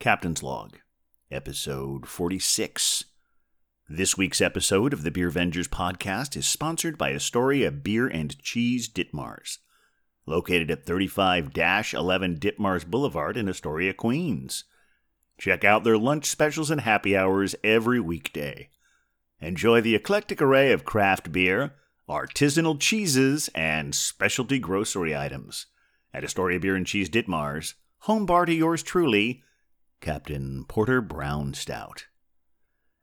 Captain's Log, Episode 46. This week's episode of the Beer Vengers podcast is sponsored by Astoria Bier and Cheese Ditmars, located at 35 11 Ditmars Boulevard in Astoria, Queens. Check out their lunch specials and happy hours every weekday. Enjoy the eclectic array of craft beer, artisanal cheeses, and specialty grocery items at Astoria Bier and Cheese Ditmars, home bar to yours truly, Captain Porter Brown Stout.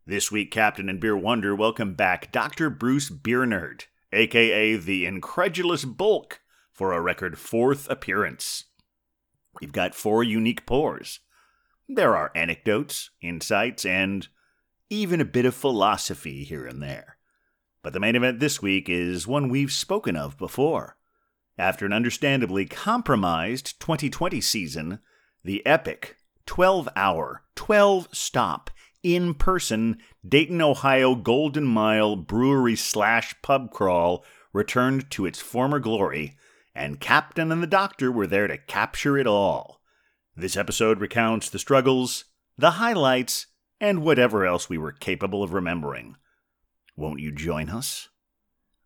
This week, Captain and Beer Wonder welcome back Dr. Bruce Biernerd, aka the Incredulous Bulk, for a record fourth appearance. We've got four unique pours. There are anecdotes, insights, and even a bit of philosophy here and there. But the main event this week is one we've spoken of before. After an understandably compromised 2020 season, the epic 12 hour, 12 stop, in person Dayton, Ohio Golden Mile brewery slash pub crawl returned to its former glory, and Captain and the Doctor were there to capture it all. This episode recounts the struggles, the highlights, and whatever else we were capable of remembering. Won't you join us?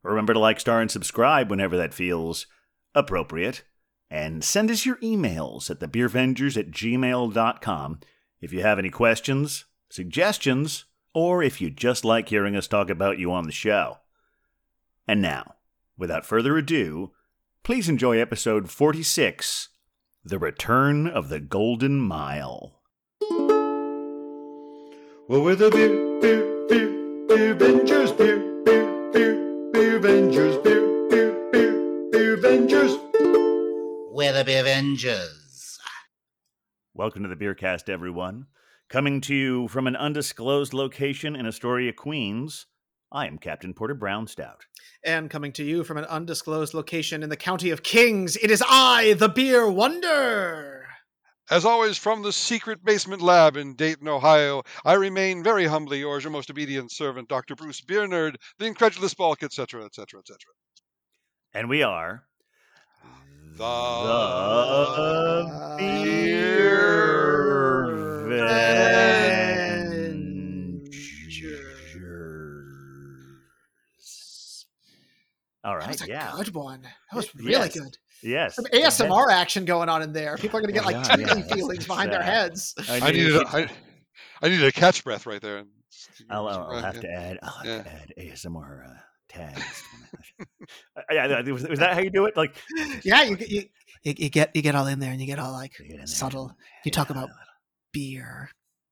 Remember to like, star, and subscribe whenever that feels appropriate and send us your emails at thebeervengers at gmail.com if you have any questions, suggestions, or if you just like hearing us talk about you on the show. And now, without further ado, please enjoy episode 46 The Return of the Golden Mile. Well, we're the beer, beer, beer, beer Vengers, beer, beer, beer, beer Vengers, beer, beer, beer, beer Vengers. We're the Avengers. Welcome to the Beercast, everyone. Coming to you from an undisclosed location in Astoria, Queens, I am Captain Porter Brown Stout. And coming to you from an undisclosed location in the county of Kings, it is I, the Beer Wonder. As always, from the secret basement lab in Dayton, Ohio, I remain very humbly yours, your most obedient servant, Dr. Bruce Biernerd, the incredulous bulk, etc., etc., etc. And we are The, the Beer Vengers. All That was a yeah. good one. That was really yes. good. Yes. Some ASMR action going on in there. People are going to get Oh, like yeah, tingly yeah. feelings behind their heads. I needed a, I, I needed a catch breath right there. I'll, I'll, I'll have to add. I'll have Yeah. to add ASMR uh, tags. Yeah, was, was that how you do it? Like, Yeah, you, get- you you get you get all in there and you get all like get there subtle. You talk yeah, about beer.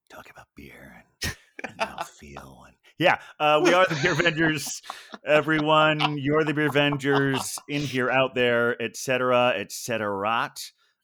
talk about beer and, and feel. and yeah, uh, we are the Beer Vengers, everyone. You're the Beer Vengers in here, out there, etc., etc.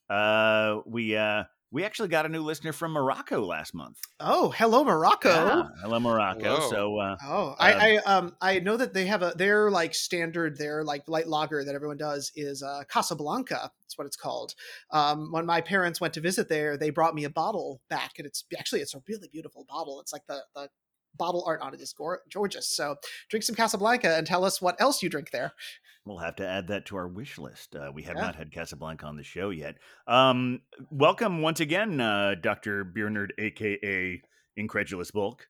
Uh, we uh, we actually got a new listener from Morocco last month. Oh, hello Morocco. Yeah, hello Morocco. Hello. So uh, Oh, I, I um I know that they have a their like standard their like light lager that everyone does is uh Casablanca. That's what it's called. Um, when my parents went to visit there, they brought me a bottle back, and it's actually it's a really beautiful bottle. It's like the the bottle art on it is gorgeous. So drink some Casablanca and tell us what else you drink there. We'll have to add that to our wish list. Uh, we have Yeah. not had Casablanca on the show yet. Um, welcome once again, uh, Dr. Biernerd, aka Incredulous Bulk.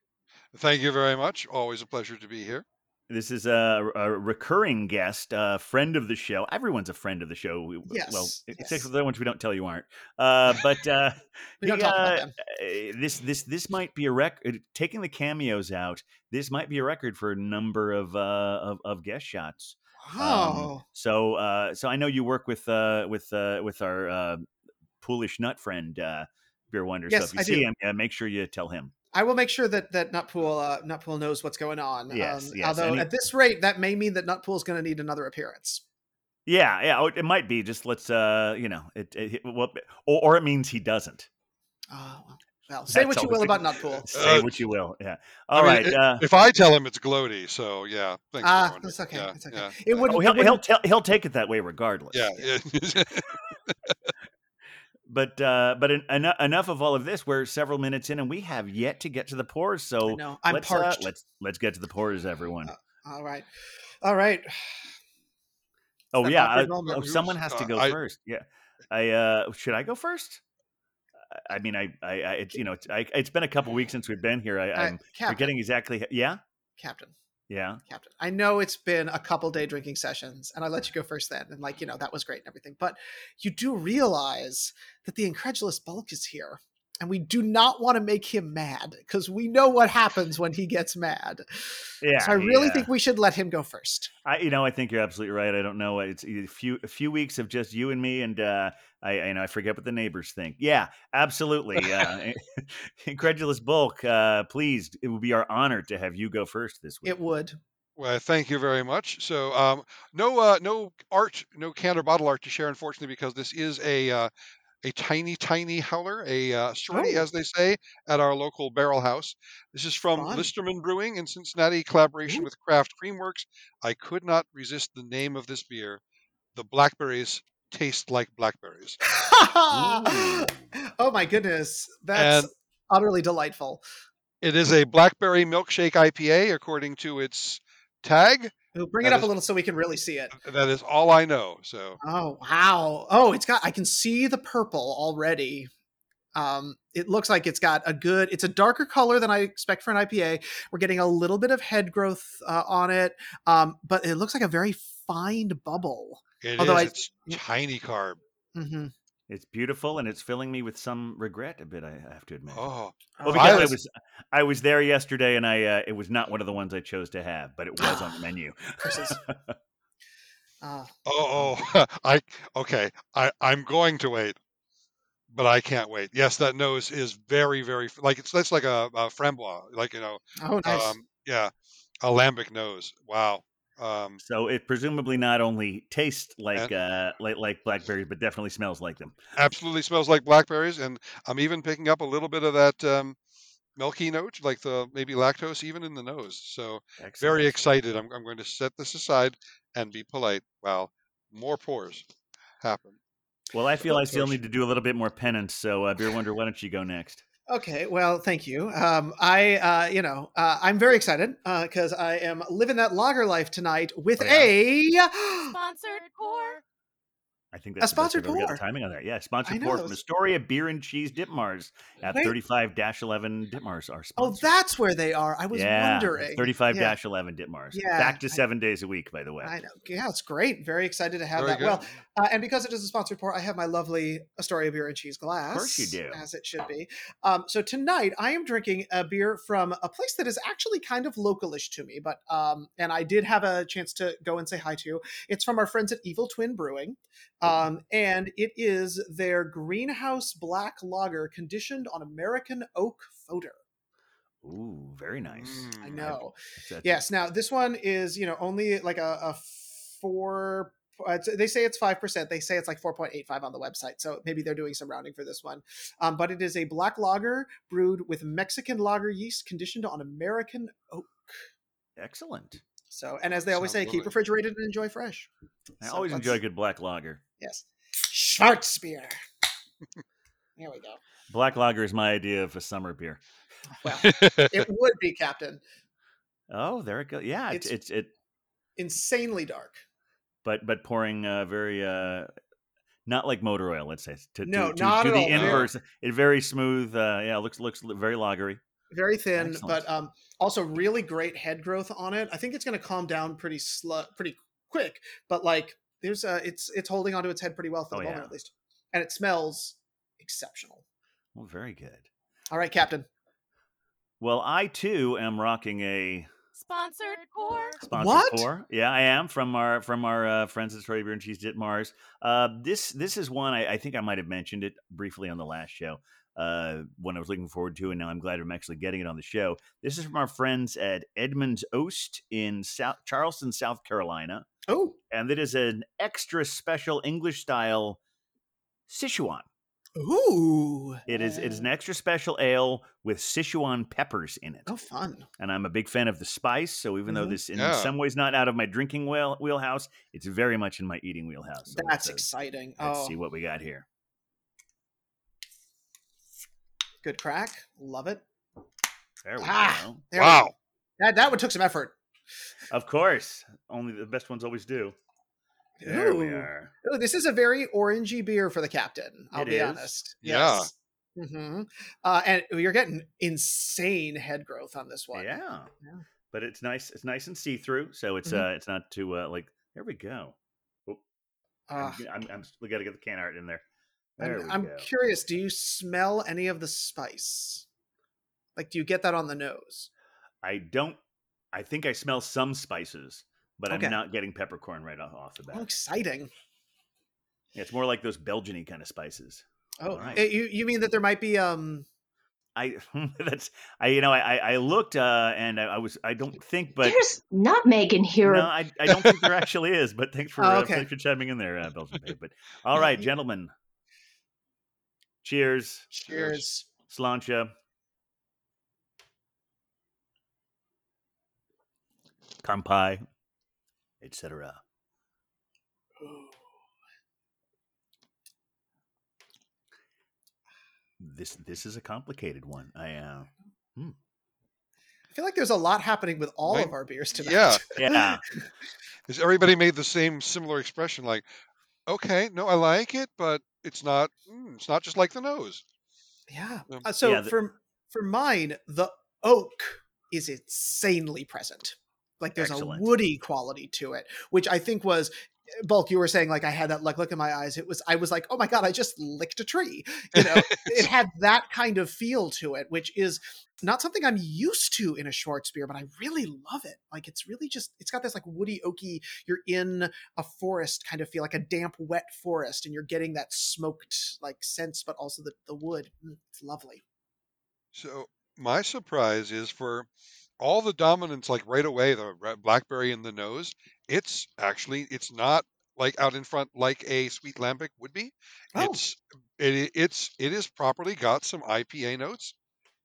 Thank you very much. Always a pleasure to be here. This is a, a recurring guest, a friend of the show. Everyone's a friend of the show. We- Well, Yes, except for the ones we don't tell you aren't. Uh, but uh, We don't the, talk about uh, them. uh, this this this might be a record. Taking the cameos out, this might be a record for a number of uh, of, of guest shots. Um, Oh, so uh, so I know you work with uh, with uh, with our uh, Poolish nut friend uh, Beer Wonder. Yes, so if you I see do. him, uh, make sure you tell him. I will make sure that that Nutpool uh, Nutpool knows what's going on. Yes, um, yes, Although he- at this rate, that may mean that Nutpool is going to need another appearance. Yeah, yeah, oh, it might be. Just let's, uh, you know, it, it well, or, or it means he doesn't. Oh, well, well, say That's what you will about Nutpool. Say Uh, what you will. Yeah. I mean, right. i- uh, if I tell him it's gloaty, so yeah. Thanks. Ah, Beer that's okay. Yeah, It's okay. yeah, It yeah. wouldn't- oh, he'll, it he'll, wouldn't- tell, he'll take it that way regardless. Yeah, yeah. But uh, but en- eno- enough of all of this. We're several minutes in, and we have yet to get to the pores. So No, I'm let's, uh, parched. let's let's get to the pores, everyone. Uh, All right, all right. oh that yeah, awkward uh, oh, someone has to go I- first. Yeah, I uh, should I go first? I mean, I, I, I it's you know, it's, I, it's been a couple weeks since we've been here. I, Uh, I'm Captain, forgetting exactly. Yeah, Captain, yeah. Captain. I know it's been a couple day drinking sessions, and I let you go first then, and like you know that was great and everything. But you do realize that the incredulous bulk is here, and we do not want to make him mad because we know what happens when he gets mad. Yeah, so I really yeah. think we should let him go first. I, you know, I think you're absolutely right. I don't know. It's a few, a few weeks of just you and me, and uh, I, I, you know, I forget what the neighbors think. Yeah, absolutely. Uh, incredulous bulk. Uh, please, it would be our honor to have you go first this week. It would. Well, thank you very much. So, um, no, uh, no art, no can or bottle art to share, unfortunately, because this is a uh, a tiny, tiny howler, a uh, shorty, Oh. as they say, at our local barrel house. This is from Fun. Listermann Brewing in Cincinnati, collaboration Ooh. with Craft Cream Works. I could not resist the name of this beer. The blackberries taste like blackberries. oh my goodness, that's And- utterly delightful. It is a blackberry milkshake IPA, according to its tag. Ooh, bring That it up is- a little so we can really see it. That is all I know. So, Oh wow! Oh, it's got. I can see the purple already. Um, it looks like it's got a good. It's a darker color than I expect for an IPA. We're getting a little bit of head growth uh, on it, um, but it looks like a very fine bubble. it is. Although I- it's tiny carb. hmm It's beautiful, and it's filling me with some regret a bit. I have to admit. Oh, Well, because I Violet- was I was there yesterday, and I uh, it was not one of the ones I chose to have, but it was on the menu. Uh, Oh, oh, I okay. I I'm going to wait, but I can't wait. Yes, that nose is very very like it's that's like a, a framboise, like you know, oh, nice. um, yeah, a lambic nose. Wow. Um, so it presumably not only tastes like uh like like blackberries, but definitely smells like them. absolutely smells like blackberries, and I'm even picking up a little bit of that um, milky note, like the maybe lactose, even in the nose. So Excellent. very excited. I'm I'm going to set this aside and be polite while more pours happen. Well, I feel I still need to do a little bit more penance. So, uh, Beer Wonder, why don't you go next? Okay, well, thank you. Um, I, uh, you know, uh, I'm very excited because I am living that lager life tonight with Oh, yeah. a Sponsored pour. I think that's a sponsored the best got pour. timing on that. Yeah, sponsored I pour from Astoria Bier and Cheese Ditmars at Wait. 35-11 Ditmars are Oh, that's where they are. I was yeah, wondering. 35 Yeah, 11 Ditmars. Yeah, Back to I- seven days a week, by the way. I know. Yeah, it's great. Very excited to have Very that. good. Well, uh, and because it is a sponsored pour, I have my lovely Astoria beer and cheese glass. Of course you do. As it should be. Um, so tonight I am drinking a beer from a place that is actually kind of localish to me, but um, and I did have a chance to go and say hi to. It's from our friends at Evil Twin Brewing. Um, and it is their greenhouse black lager conditioned on American oak foeder. Ooh, very nice. Mm, I I- know. That's- that's- Yes. Now this one is, you know, only like a, a four. uh, They say it's five percent. They say it's like four point eight five on the website. So maybe they're doing some rounding for this one. Um, but it is a black lager brewed with Mexican lager yeast, conditioned on American oak. Excellent. So, and as they always say, Sounds keep refrigerated and enjoy fresh. I So always let's- enjoy a good black lager. Yes, Schwarzbier. There we go. Black lager is my idea of a summer beer. Well, it would be Captain. Oh, there it goes. Yeah, it's It's- it's it, Insanely dark. but but pouring uh, very uh, not like motor oil. Let's say to, No, to, not to at the all. Inverse. It very smooth. Uh, yeah, looks looks very lagery. very thin, Excellent. but um, also really great head growth on it. I think it's going to calm down pretty slow, pretty quick. But like, there's a it's it's holding onto its head pretty well for Oh, the moment yeah. at least, and it smells exceptional. Well, very good. All right, Captain. Well, I too am rocking a Sponsored pour. sponsored What? pour. Yeah, I am from our from our uh, friends at Astoria Bier and Cheese Ditmars. Uh, this this is one I, I think I might have mentioned it briefly on the last show. Uh, one I was looking forward to, and now I'm glad I'm actually getting it on the show. This is from our friends at Edmund's Oast in South Charleston, South Carolina, Oh, and it is an extra special English style Sichuan. ooh, It is it is an extra special ale with Sichuan peppers in it. oh, fun. and I'm a big fan of the spice. So even though Mhm. this in Yeah. some ways not out of my drinking wheel, wheelhouse, it's very much in my eating wheelhouse. So That's let's, uh, exciting. Let's oh, see what we got here. good crack. Love it. There we Ah. go. There we wow. go. That that one took some effort. Of course, only the best ones always do. There we are. Ooh, this is a very orangey beer for the captain. I'll It be is. honest. Yeah. Yes. hmm Uh, and you're getting insane head growth on this one. Yeah. Yeah. But it's nice. It's nice and see through, so it's Mhm. uh, it's not too uh, like. There we go. Oh, I'm, Uh, g- I'm, I'm, we got to get the can art in there. There I'm, I'm curious. Do you smell any of the spice? Like, do you get that on the nose? I don't. I think I smell some spices, but Okay. I'm not getting peppercorn right off, off the bat. Oh, exciting! Yeah, it's more like those Belgian-y kind of spices. Oh, Alright. eh, you you mean that there might be um? I that's I you know I I I looked uh and I, I was I don't think but There's nutmeg in here. no I, I don't think there actually is but thanks for Oh, uh, thanks for chiming in there uh, Belgian babe. But all right, gentlemen, cheers, Cheers. slancha, kampai, etc. This this is a complicated one. I uh I feel like there's a lot happening with all Right. of our beers tonight. Yeah. yeah. Is everybody made the same similar expression like, okay, no, I like it, but it's not. Mm, it's not just like the nose. yeah. Um, Uh, so Yeah, the- for for mine, the oak is insanely present. Like there's Excellent. a woody quality to it, which I think was bulk. You were saying like I had that like look in my eyes. It was I was like, oh my god, I just licked a tree. You know, it had that kind of feel to it, which is not something I'm used to in a Schwarzbier, but I really love it. Like it's really just it's got this like woody oaky. You're in a forest kind of feel, like a damp, wet forest, and you're getting that smoked like sense, but also the the wood. Mm, It's lovely. So my surprise is for all the dominance, like right away, the blackberry in the nose. It's actually it's not like out in front like a sweet lambic would be. Oh. It's it it's it is properly got some IPA notes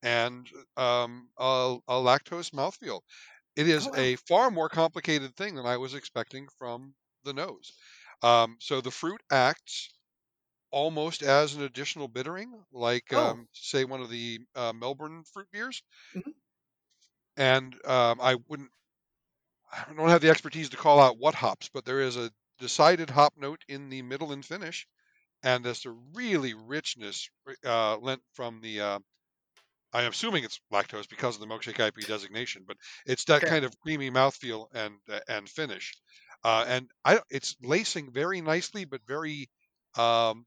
and um a, a lactose mouthfeel. It is Oh, wow. a far more complicated thing than I was expecting from the nose. Um, so the fruit acts almost as an additional bittering, like Oh. um, say one of the uh, Melbourne fruit beers. Mhm. And um, I wouldn't, I don't have the expertise to call out what hops, but there is a decided hop note in the middle and finish, and there's a really richness uh, lent from the. Uh, I'm assuming it's lactose because of the milkshake IP designation, but it's that Okay. kind of creamy mouthfeel and uh, and finish, uh, and I it's lacing very nicely, but very um,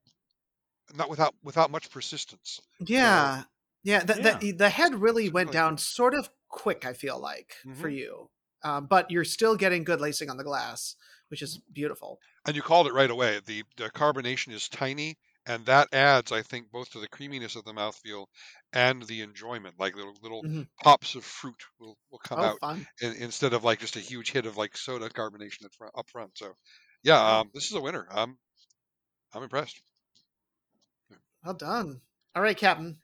not without without much persistence. Yeah. Yeah. The, Yeah. The, the head really went down sort of quick, I feel like, for Mhm. you. Um, but you're still getting good lacing on the glass, which is beautiful. And you called it right away. The the carbonation is tiny, and that adds, I think, both to the creaminess of the mouthfeel and the enjoyment. Like little little Mhm. pops of fruit will, will come Oh, out in, instead of like just a huge hit of like soda carbonation at front, up front. So, yeah, um, this is a winner. I'm I'm impressed. Well done. All right, Captain.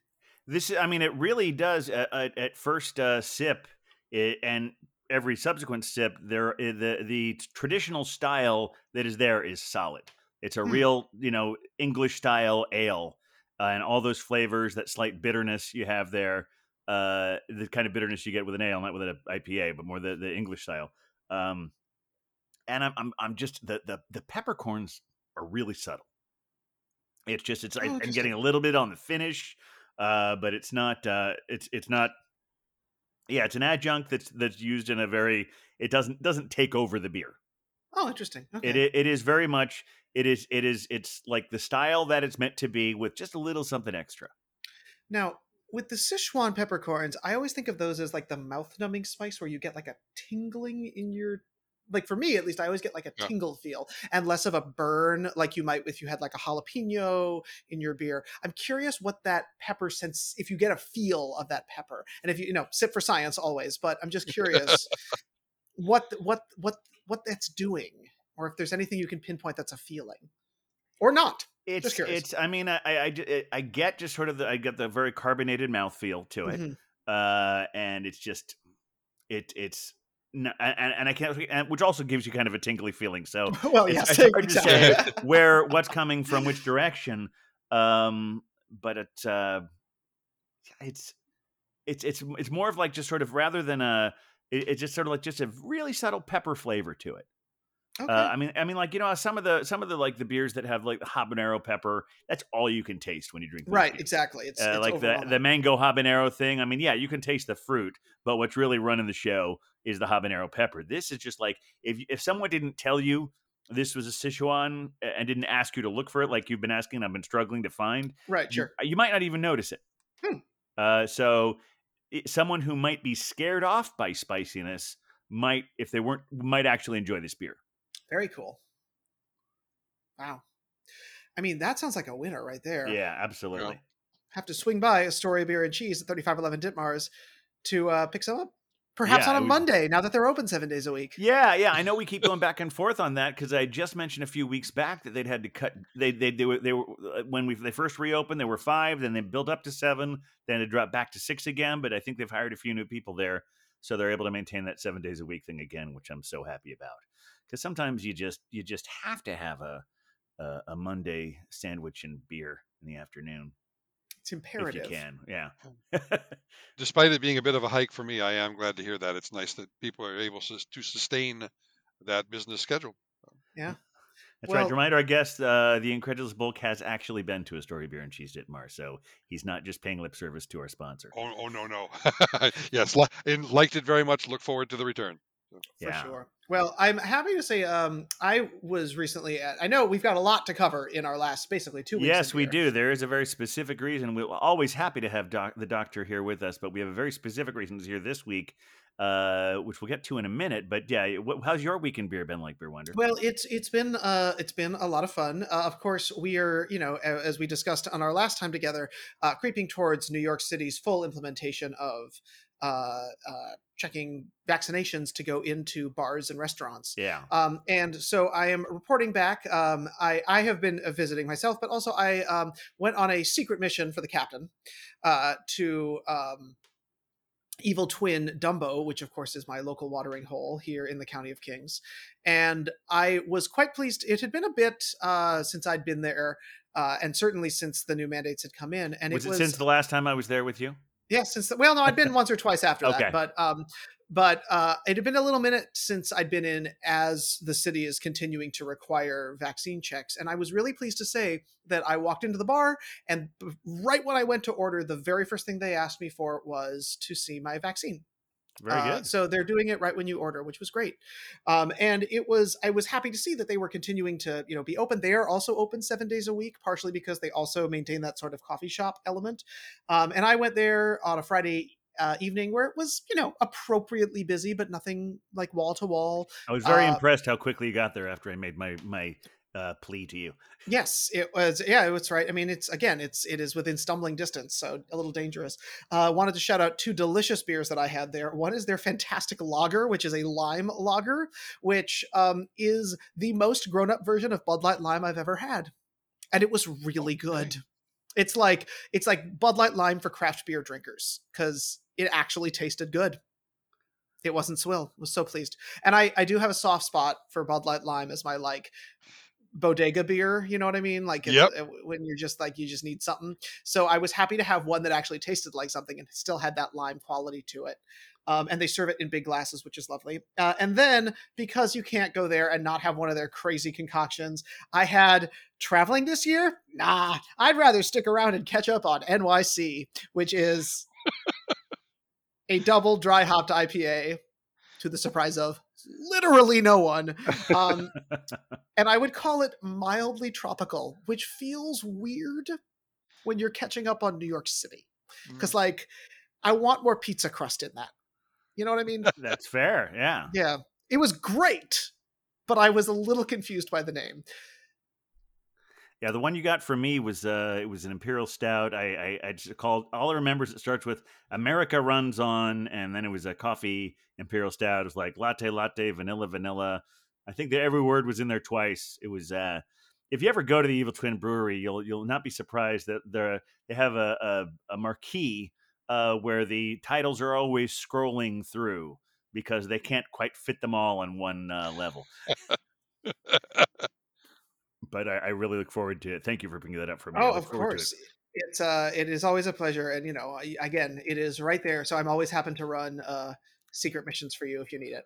This, is I mean, it really does. At, at, first uh, sip, it, and every subsequent sip, there the the traditional style that is there is solid. It's a Hmm. real, you know, English style ale, uh, and all those flavors, that slight bitterness you have there, uh, the kind of bitterness you get with an ale, not with an IPA, but more the, the English style. Um, and I'm, I'm I'm just the the the peppercorns are really subtle. It's just it's Oh, I, I'm getting a little bit on the finish, uh, but it's not uh, it's it's not. Yeah, it's an adjunct that's that's used in a very. It doesn't doesn't take over the beer. Oh, interesting. Okay. It it is very much it is it is it's like the style that it's meant to be with just a little something extra. Now, with the Sichuan peppercorns, I always think of those as like the mouth numbing spice where you get like a tingling in your like for me at least I always get like a Yeah. tingle feel and less of a burn like you might if you had like a jalapeno in your beer. I'm curious what that pepper sense if you get a feel of that pepper. And if you you know, sip for science always, but I'm just curious what what what what that's doing or if there's anything you can pinpoint that's a feeling or not. It's curious. it's I mean I, I I get just sort of the I get the very carbonated mouth feel to it. Mhm. uh, and it's just it it's n- and, and I can't and, which also gives you kind of a tingly feeling. So well, it's, yes, it's hard to say where what's coming from which direction. Um, but it uh, it's it's it's it's more of like just sort of rather than a it, it's just sort of like just a really subtle pepper flavor to it. Okay. Uh, I mean, I mean, like you know, some of the some of the like the beers that have like the habanero pepper. That's all you can taste when you drink. right, beers. exactly. It's, Uh, it's like the overwhelming. the mango habanero thing. I mean, yeah, you can taste the fruit, but what's really running the show is the habanero pepper. This is just like if if someone didn't tell you this was a Sichuan and didn't ask you to look for it, like you've been asking, I've been struggling to find. right, sure. You, might not even notice it. Hmm. Uh, so, i someone who might be scared off by spiciness might, if they weren't, might actually enjoy this beer. Very cool. Wow. I mean, that sounds like a winner right there. Yeah, absolutely. Have to swing by Astoria Bier and Cheese at 3511 Ditmars to uh, pick some up. Perhaps Yeah, on a would- Monday, now that they're open seven days a week. Yeah, yeah, I know we keep going back and forth on that because I just mentioned a few weeks back that they'd had to cut. They they they were, they were uh, when we they first reopened they were five, then they built up to seven, then it dropped back to six again. But I think they've hired a few new people there, so they're able to maintain that seven days a week thing again, which I'm so happy about. Because sometimes you just you just have to have a a, a Monday sandwich and beer in the afternoon It's imperative. if you can. Yeah. Despite it being a bit of a hike for me, I am glad to hear that. It's nice that people are able to, to sustain that business schedule. Yeah. That's Well- right. Remind our guest, uh, the Incredulous Bulk has actually been to Astoria Bier and Cheese Ditmar, so he's not just paying lip service to our sponsor. Oh, oh no, no. yes, li- and liked it very much. Look forward to the return. For Yeah. sure. Well, I'm happy to say um, I was recently at. I know we've got a lot to cover in our last basically two weeks. Yes, we do. There is a very specific reason. We're always happy to have doc- the doctor here with us, but we have a very specific reason he's here this week, uh, which we'll get to in a minute. But yeah, wh- how's your week in beer been like, Beer Wonder? Well, it's it's been uh, it's been a lot of fun. Uh, of course, we are you know as we discussed on our last time together, uh, creeping towards New York City's full implementation of uh, uh, checking vaccinations to go into bars and restaurants. yeah. Um, and so I am reporting back. Um, I, I have been uh, visiting myself, but also I um, went on a secret mission for the captain uh, to um, Evil Twin Dumbo, which of course is my local watering hole here in the County of Kings. And I was quite pleased. It had been a bit uh, since I'd been there, uh, and certainly since the new mandates had come in. And was it it was since the last time I was there with you? Yeah, since the, well, no, I'd been once or twice after Okay. that, but um, but uh, it had been a little minute since I'd been in as the city is continuing to require vaccine checks, and I was really pleased to say that I walked into the bar, and right when I went to order, the very first thing they asked me for was to see my vaccine. Very Uh. So they're doing it right when you order, which was great. Um, and it was I was happy to see that they were continuing to you know be open. They are also open seven days a week, partially because they also maintain that sort of coffee shop element. Um, and I went there on a Friday. Uh, evening where it was you know appropriately busy but nothing like wall to wall I was very uh, impressed how quickly you got there after I made my my uh, plea to you. Yes, it was. Yeah, it was right. I mean, it's again, it's it is within stumbling distance, so a little dangerous. Uh, wanted to shout out two delicious beers that I had there. One is their fantastic lager, which is a lime lager, which um, is the most grown up version of Bud Light Lime I've ever had, and it was really good. It's like it's like Bud Light Lime for craft beer drinkers because it actually tasted good. It wasn't swill. I was so pleased, and I I do have a soft spot for Bud Light Lime as my like bodega beer you know what i mean? Like Yep. uh, when you're just like you just need something. So i was happy to have one that actually tasted like something and still had that lime quality to it um, and they serve it in big glasses which is lovely. Uh, and then because you can't go there and not have one of their crazy concoctions i had traveling this year? Nah i'd rather stick around and catch up on nyc which is a double dry hopped ipa to the surprise of literally no one um, and I would call it mildly tropical, which feels weird when you're catching up on New York City. Because, like, I want more pizza crust in that. You know what I mean? That's fair. Yeah. yeah. It was great, but I was a little confused by the name. Yeah, the one you got from me was uh it was an imperial stout. I I, I just called all I remember is it starts with America runs on, and then it was a coffee imperial stout. It was like latte, latte, vanilla, vanilla. I think that every word was in there twice. It was uh if you ever go to the Evil Twin Brewery, you'll you'll not be surprised that they they have a a, a marquee uh, where the titles are always scrolling through because they can't quite fit them all on one uh, level. but I, I really look forward to it. Thank you for bringing that up for me. Oh, of to it. course. It's uh it is always a pleasure. And you know, I- again, it is right there. So I'm always happy to run uh secret missions for you if you need it.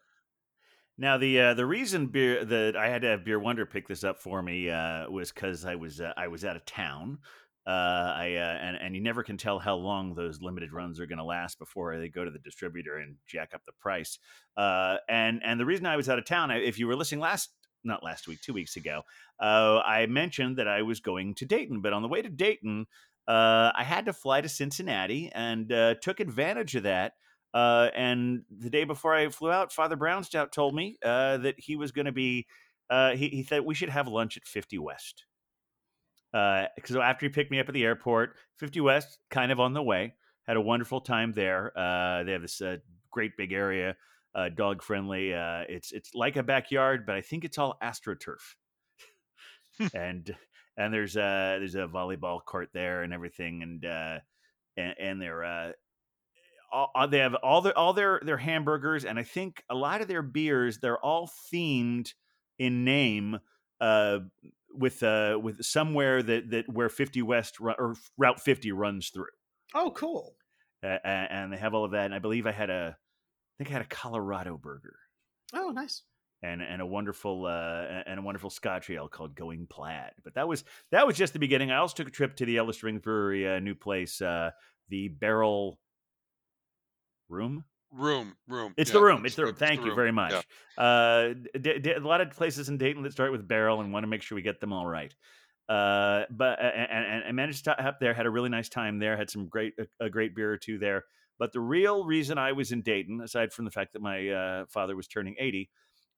Now the uh, the reason beer that I had to have Beer Wonder pick this up for me uh, was because I was uh, I was out of town. Uh, I uh, and and you never can tell how long those limited runs are going to last before they go to the distributor and jack up the price. Uh, and and the reason I was out of town, if you were listening last not last week, two weeks ago, uh, I mentioned that I was going to Dayton, but on the way to Dayton, uh, I had to fly to Cincinnati and uh, took advantage of that. Uh, and the day before I flew out, Father Brownstout told me uh, that he was going to be. Uh, he, he thought we should have lunch at 50 West. Because after he picked me up at the airport, 50 West, kind of on the way, had a wonderful time there. They have this great big area, uh, dog friendly. Uh, it's it's like a backyard, but I think it's all astroturf. and and there's a there's a volleyball court there and everything, and uh, and, and they're uh, all, they have all their all their their hamburgers, and I think a lot of their beers. They're all themed in name. Uh, with uh with somewhere that that where 50 west or route 50 runs through Oh, cool. uh, and they have all of that. And I believe I had a, think I had a Colorado burger Oh, nice. and and a wonderful uh, and a wonderful Scotch ale called Going Plaid. But that was that was just the beginning. I also took a trip to the Yellow Springs Brewery, a new place, uh, the Barrel Room. Room, room. It's Yeah, the room. It's the room. it's Thank you room. very much. Yeah. Uh, d- d- a lot of places in Dayton that start with barrel and want to make sure we get them all right. Uh, but and, and I managed to stop there. Had a really nice time there. Had some great a, a great beer or two there. But the real reason I was in Dayton, aside from the fact that my uh, father was turning eighty,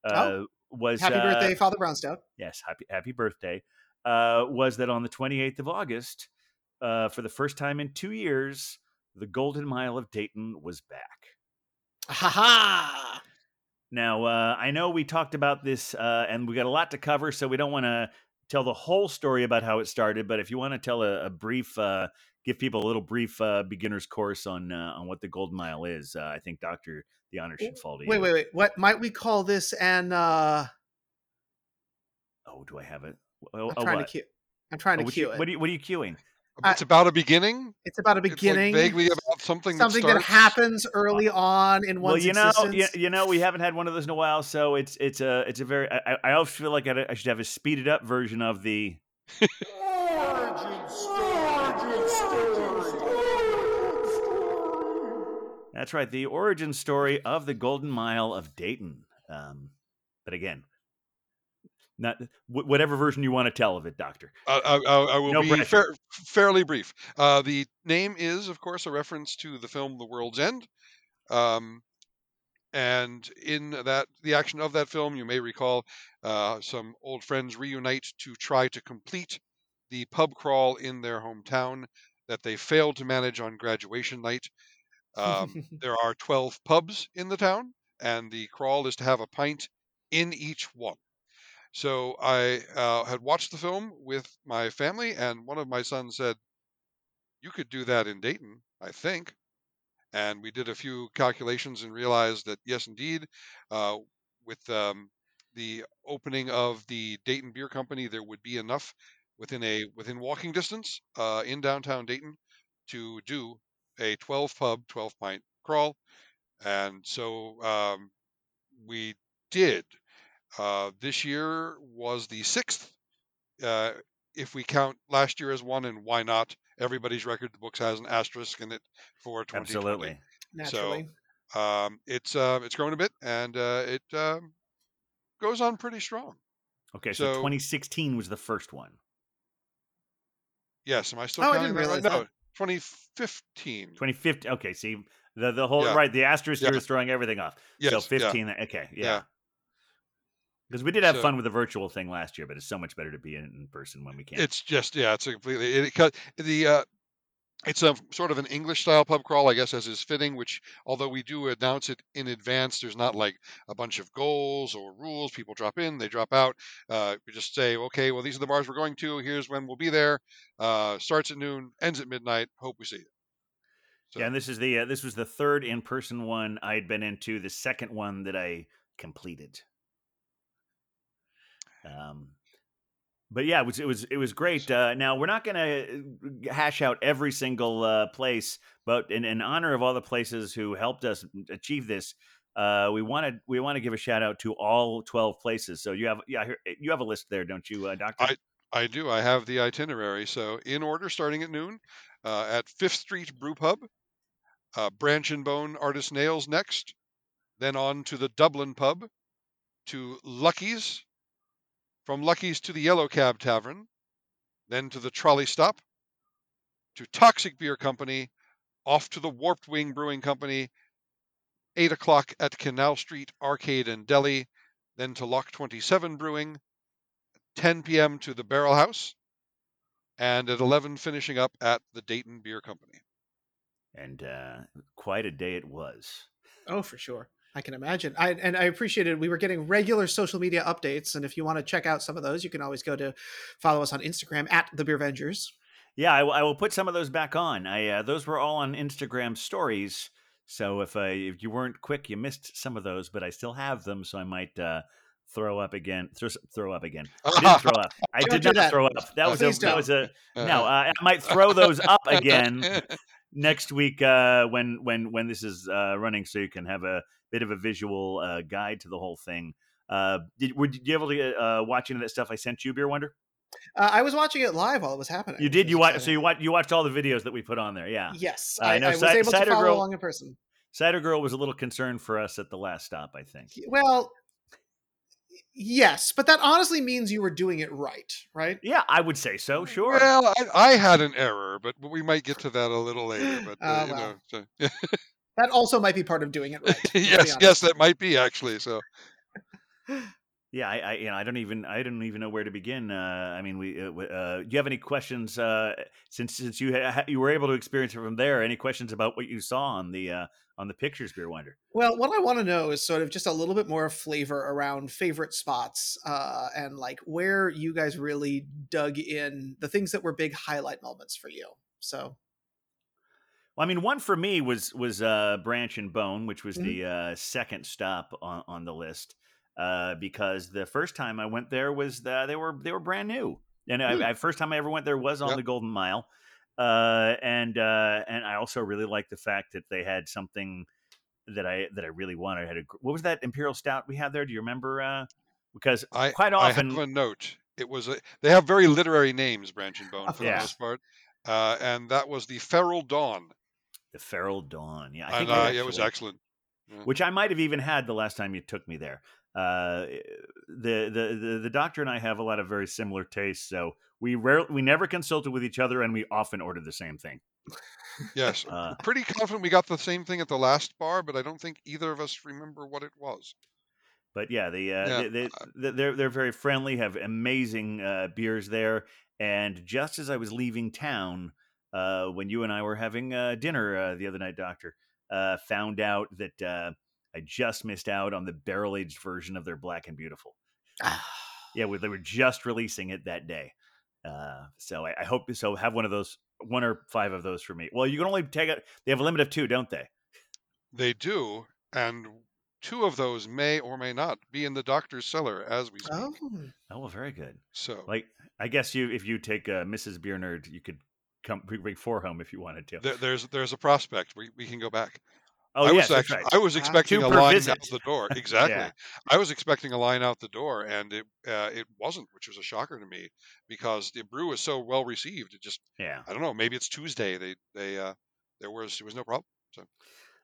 uh, Oh. was Happy uh, birthday, Father Brownstout. Yes, happy happy birthday. Uh, was that on the twenty eighth of August, uh, for the first time in two years, the Golden Mile of Dayton was back. Ha ha! Now, uh, I know we talked about this uh, and we got a lot to cover, so we don't want to tell the whole story about how it started. But if you want to tell a, a brief, uh, give people a little brief uh, beginner's course on uh, on what the Golden Mile is, uh, I think Doctor the honor should fall to you. Wait, wait, wait. What might we call this? And uh, Oh, do I have it? Oh, I'm trying what? to cue. I'm trying Oh, to what, cue you, it. what, are you, what are you queuing? I- It's about a beginning. it's about a It's like beginning. vaguely about something. something that, that, happens early on in Well, one's you know, existence. you, you know, we haven't had one of those in a while, so it's it's a it's a very. I, I I always feel like I, I should have a speeded up version of the Origin story. Origin story. That's right, the origin story of the Golden Mile of Dayton. Um, but again, not wh- whatever version you want to tell of it, Doctor. Uh, I, I, I will No be fair, fairly brief. Uh, the name is, of course, a reference to the film The World's End. Um, and in that, the action of that film, you may recall uh, some old friends reunite to try to complete the pub crawl in their hometown that they failed to manage on graduation night. Um, there are 12 pubs in the town, and the crawl is to have a pint in each one. So I uh, had watched the film with my family, and one of my sons said, You could do that in Dayton, I think. And we did a few calculations and realized that, yes, indeed, uh, with um, the opening of the Dayton Beer Company, there would be enough within a within walking distance uh, in downtown Dayton to do a 12 pub, 12 pint crawl. And so um, we did. Uh, this year was the sixth. Uh, if we count last year as one, and why not? Everybody's record the books has an asterisk in it for 2020. Absolutely. Naturally. Um, it's uh, it's grown a bit, and uh, it um, goes on pretty strong. Okay, so, So- 2016 was the first one. Yes, am I still Oh, I counting didn't that realize No, 2015. 2015. Okay, see the the whole Yeah. right. The asterisk Yeah. here is throwing everything off. Yes, so yeah. 15. Okay, yeah. Yeah. Because we did have So- fun with the virtual thing last year, but it's so much better to be in, in person when we can. It's just yeah, it's a completely it, cut the uh, it's a sort of an English style pub crawl, I guess, as is fitting. Which although we do announce it in advance, there's not like a bunch of goals or rules. People drop in, they drop out. Uh, we just say, okay, well these are the bars we're going to. Here's when we'll be there. Uh, starts at noon, ends at midnight. Hope we see you. So, Yeah, and this is the uh, this was the third in person one I had been into. The second one that I completed. Um, but yeah, it was it was it was great. Uh, now we're not going to hash out every single uh, place, but in, in honor of all the places who helped us achieve this, uh, we want to we want to give a shout out to all twelve places. So you have yeah you have a list there, don't you, uh, Doctor? I do. I have the itinerary. So in order, starting at noon, uh, at Fifth Street Brew Pub, uh, Branch and Bone Artisan Ales next, then on to the Dublin Pub, to Lucky's, from Lucky's to the Yellow Cab Tavern, then to the Trolley Stop, to Toxic Beer Company, off to the Warped Wing Brewing Company, 8 o'clock at Canal Street Arcade and Deli, then to Lock 27 Brewing, 10 p.m. to the Barrel House, and at 11 finishing up at the Dayton Beer Company. and uh, quite a day it was. Oh, for sure. I can imagine. I and I appreciated we were getting regular social media updates, and if you want to check out some of those, you can always go to follow us on Instagram at the Beer Vengers. Yeah, I, will- I will put some of those back on. I uh, those were all on Instagram stories. So if uh, if you weren't quick, you missed some of those, but I still have them, so I might uh, throw up again. Throw, throw up again. I didn't throw up. I did not that. throw up. That was a, that was a Uh, no. Uh, I might throw those up again next week uh, when when when this is uh, running, so you can have a bit of a visual uh, guide to the whole thing. Uh, did were you able to uh, watch any of that stuff I sent you, Beer Wonder? Uh, I was watching it live while it was happening. You did. You watched. So you watched. You watched all the videos that we put on there. Yeah. Yes, I I, know I was Ci- able to Cider follow Girl- along in person. Cider Girl was a little concerned for us at the last stop. I think. Well, yes, but that honestly means you were doing it right, right? Yeah, I would say so. Sure. Well, I, I had an error, but we might get to that a little later. But uh, you well. know, so, That also might be part of doing it right. yes, yes, that might be actually. So Yeah, I, I, you know, I don't even, I don't even know where to begin. Uh, I mean, we, uh, uh, do you have any questions? Uh, since since you ha- you were able to experience it from there, any questions about what you saw on the uh, on the pictures, Beer Wonder? Well, what I want to know is sort of just a little bit more flavor around favorite spots uh, and like where you guys really dug in the things that were big highlight moments for you. So, Well, I mean, one for me was was uh, Branch and Bone, which was Mhm. the uh, second stop on, on the list, uh, because the first time I went there was the, they were they were brand new, and Hmm. I, I first time I ever went there was on Yep. the Golden Mile, uh, and uh, and I also really liked the fact that they had something that I that I really wanted. I had a what was that Imperial Stout we had there? Do you remember? Uh, because I quite I often, have a note. It was a, they have very literary names, Branch and Bone, for course. the most part, uh, and that was the Feral Dawn, the Feral Dawn, yeah, I and think uh, I it was actually- excellent. which I might have even had the last time you took me there. Uh, the, the the the doctor and I have a lot of very similar tastes, so we rarely we never consulted with each other, and we often ordered the same thing. Yes, Uh, pretty confident we got the same thing at the last bar, but I don't think either of us remember what it was. but yeah, the uh, Yeah, they, they, they- they're they're very friendly, have amazing uh, beers there, and just as I was leaving town, uh, when you and I were having uh, dinner uh, the other night, Doctor, uh, found out that uh, I just missed out on the barrel aged version of their Black and Beautiful. Yeah, we- they were just releasing it that day. Uh, so I, I hope so. Have one of those, one or five of those for me. Well, you can only take it. They have a limit of two, don't they? They do, and two of those may or may not be in the doctor's cellar as we speak. oh, Oh, well, very good. So Like, I guess you, if you take uh, Mrs. Biernerd, you could come bring bring four home if you wanted to. there, there's there's a prospect. We, we can go back. oh, I yes, was actually right. I was expecting Two a line visit. out the door. Exactly. I was expecting a line out the door, and it uh, it wasn't, which was a shocker to me because the brew was so well received. It just Yeah. I don't know. Maybe it's Tuesday. They they uh, there was there was no problem.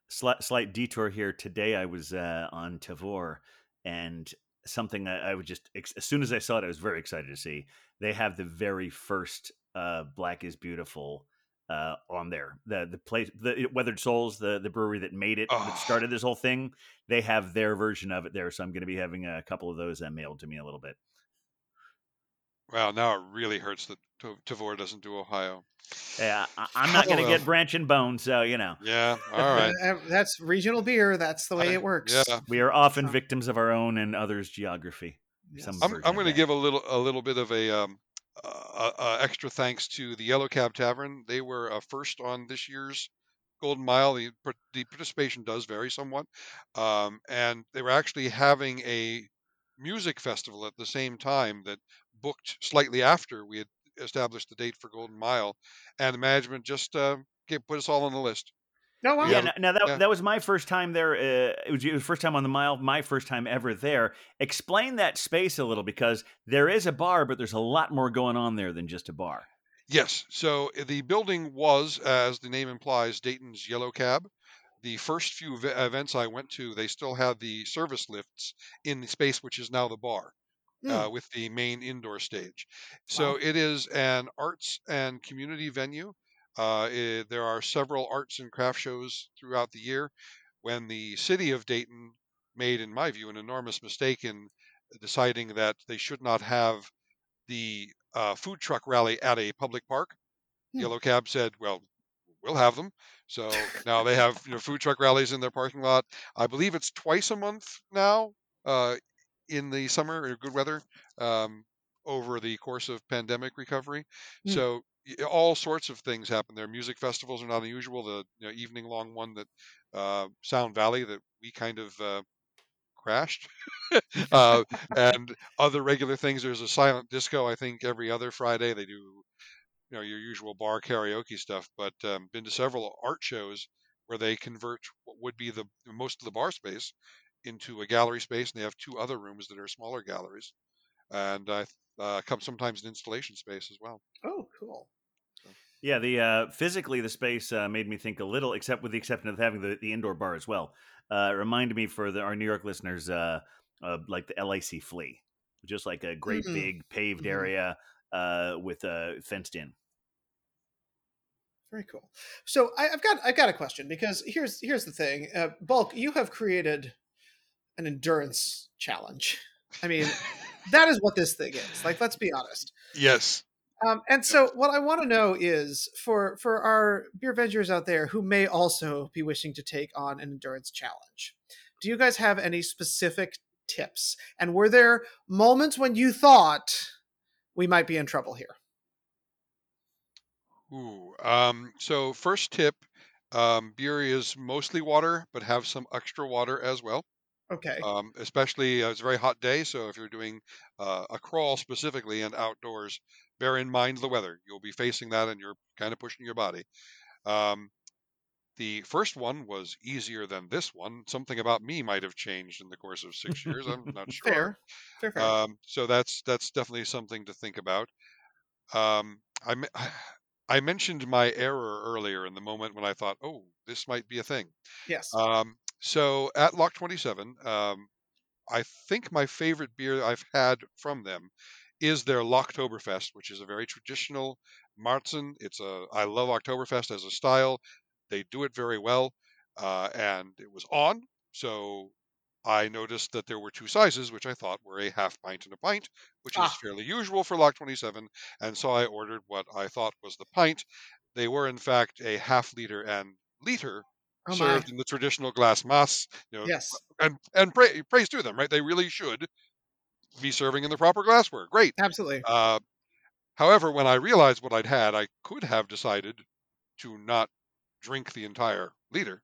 Slight, slight detour here. Today I was uh, on Tavour, and something I, I would just as soon as I saw it, I was very excited to see. They have the very first uh, Black is Beautiful uh, on there. The the place, the Weathered Souls, the the brewery that made it, Oh. that started this whole thing. They have their version of it there, so I'm going to be having a couple of those uh, mailed to me a little bit. Wow, now it really hurts that Ta- Tavour doesn't do Ohio. Yeah, I, I'm not going to get branch and bone, so you know Yeah. All right. That's regional beer. That's the way I- it works. Yeah. we are often victims of our own and others' geography. Yes. Some I'm, I'm going to give a little a little bit of a um, extra thanks to the Yellow Cab Tavern. They were uh, first on this year's Golden Mile. The, the participation does vary somewhat, um, and they were actually having a music festival at the same time that booked slightly after we had established the date for Golden Mile, and the management just uh, put us all on the list. No, wow. Yeah, Yeah, now, now that yeah. that was my first time there. Uh, it was the first time on the mile. My first time ever there. Explain that space a little because there is a bar, but there's a lot more going on there than just a bar. Yes. So uh, the building was, as the name implies, Dayton's Yellow Cab. The first few ve- events I went to, they still had the service lifts in the space which is now the bar, uh, with the main indoor stage. So Wow. it is an arts and community venue. Uh, it, there are several arts and craft shows throughout the year. When the city of Dayton made, in my view, an enormous mistake in deciding that they should not have the uh, food truck rally at a public park. Hmm. Yellow Cab said, "Well, we'll have them." So now they have you know food truck rallies in their parking lot. I believe it's twice a month now uh, in the summer or good weather um, over the course of pandemic recovery. Hmm. So all sorts of things happen there. Music festivals are not unusual. The you know, evening long one that uh, Sound Valley that we kind of uh, crashed. uh, and other regular things. There's a silent disco. I think every other Friday they do, you know, your usual bar karaoke stuff. But um, been to several art shows where they convert what would be the most of the bar space into a gallery space, and they have two other rooms that are smaller galleries, and I uh, come sometimes an installation space as well. Oh, cool. Yeah, the uh, physically the space uh, made me think a little, except with the exception of having the, the indoor bar as well. Uh, it reminded me for the, our New York listeners, uh, uh, like the LIC Flea, just like a great Mhm. big paved Mhm. area uh, with uh, fenced in. Very cool. So I, I've got I've got a question because here's here's the thing. Uh, Bulk, you have created an endurance challenge. I mean, that is what this thing is. Like, let's be honest. Yes. Um, and so, what I want to know is for for our beer vengers out there who may also be wishing to take on an endurance challenge, do you guys have any specific tips? And were there moments when you thought we might be in trouble here? Ooh. Um, so first tip, um, beer is mostly water, but have some extra water as well. Okay. um, especially uh, it's a very hot day. So if you're doing uh, a crawl specifically and outdoors, bear in mind the weather. You'll be facing that, and you're kind of pushing your body. Um, the first one was easier than this one. Something about me might have changed in the course of six years. I'm not sure. fair. Fair. Fair. Um, so that's that's definitely something to think about. Um, I I mentioned my error earlier in the moment when I thought, oh, this might be a thing. yes. Um, so at Lock 27, um, I think my favorite beer I've had from them is their Locktoberfest, which is a very traditional Marzen. It's a I love Oktoberfest as a style. They do it very well, uh, and it was on. So I noticed that there were two sizes, which I thought were a half pint and a pint, which is Ah. fairly usual for Lock 27. And so I ordered what I thought was the pint. They were in fact a half liter and liter oh served in the traditional glass mass. You know, Yes. and and pra- praise to them, right? They really should be serving in the proper glassware. Great. Absolutely. Uh, however, when I realized what I'd had, I could have decided to not drink the entire liter.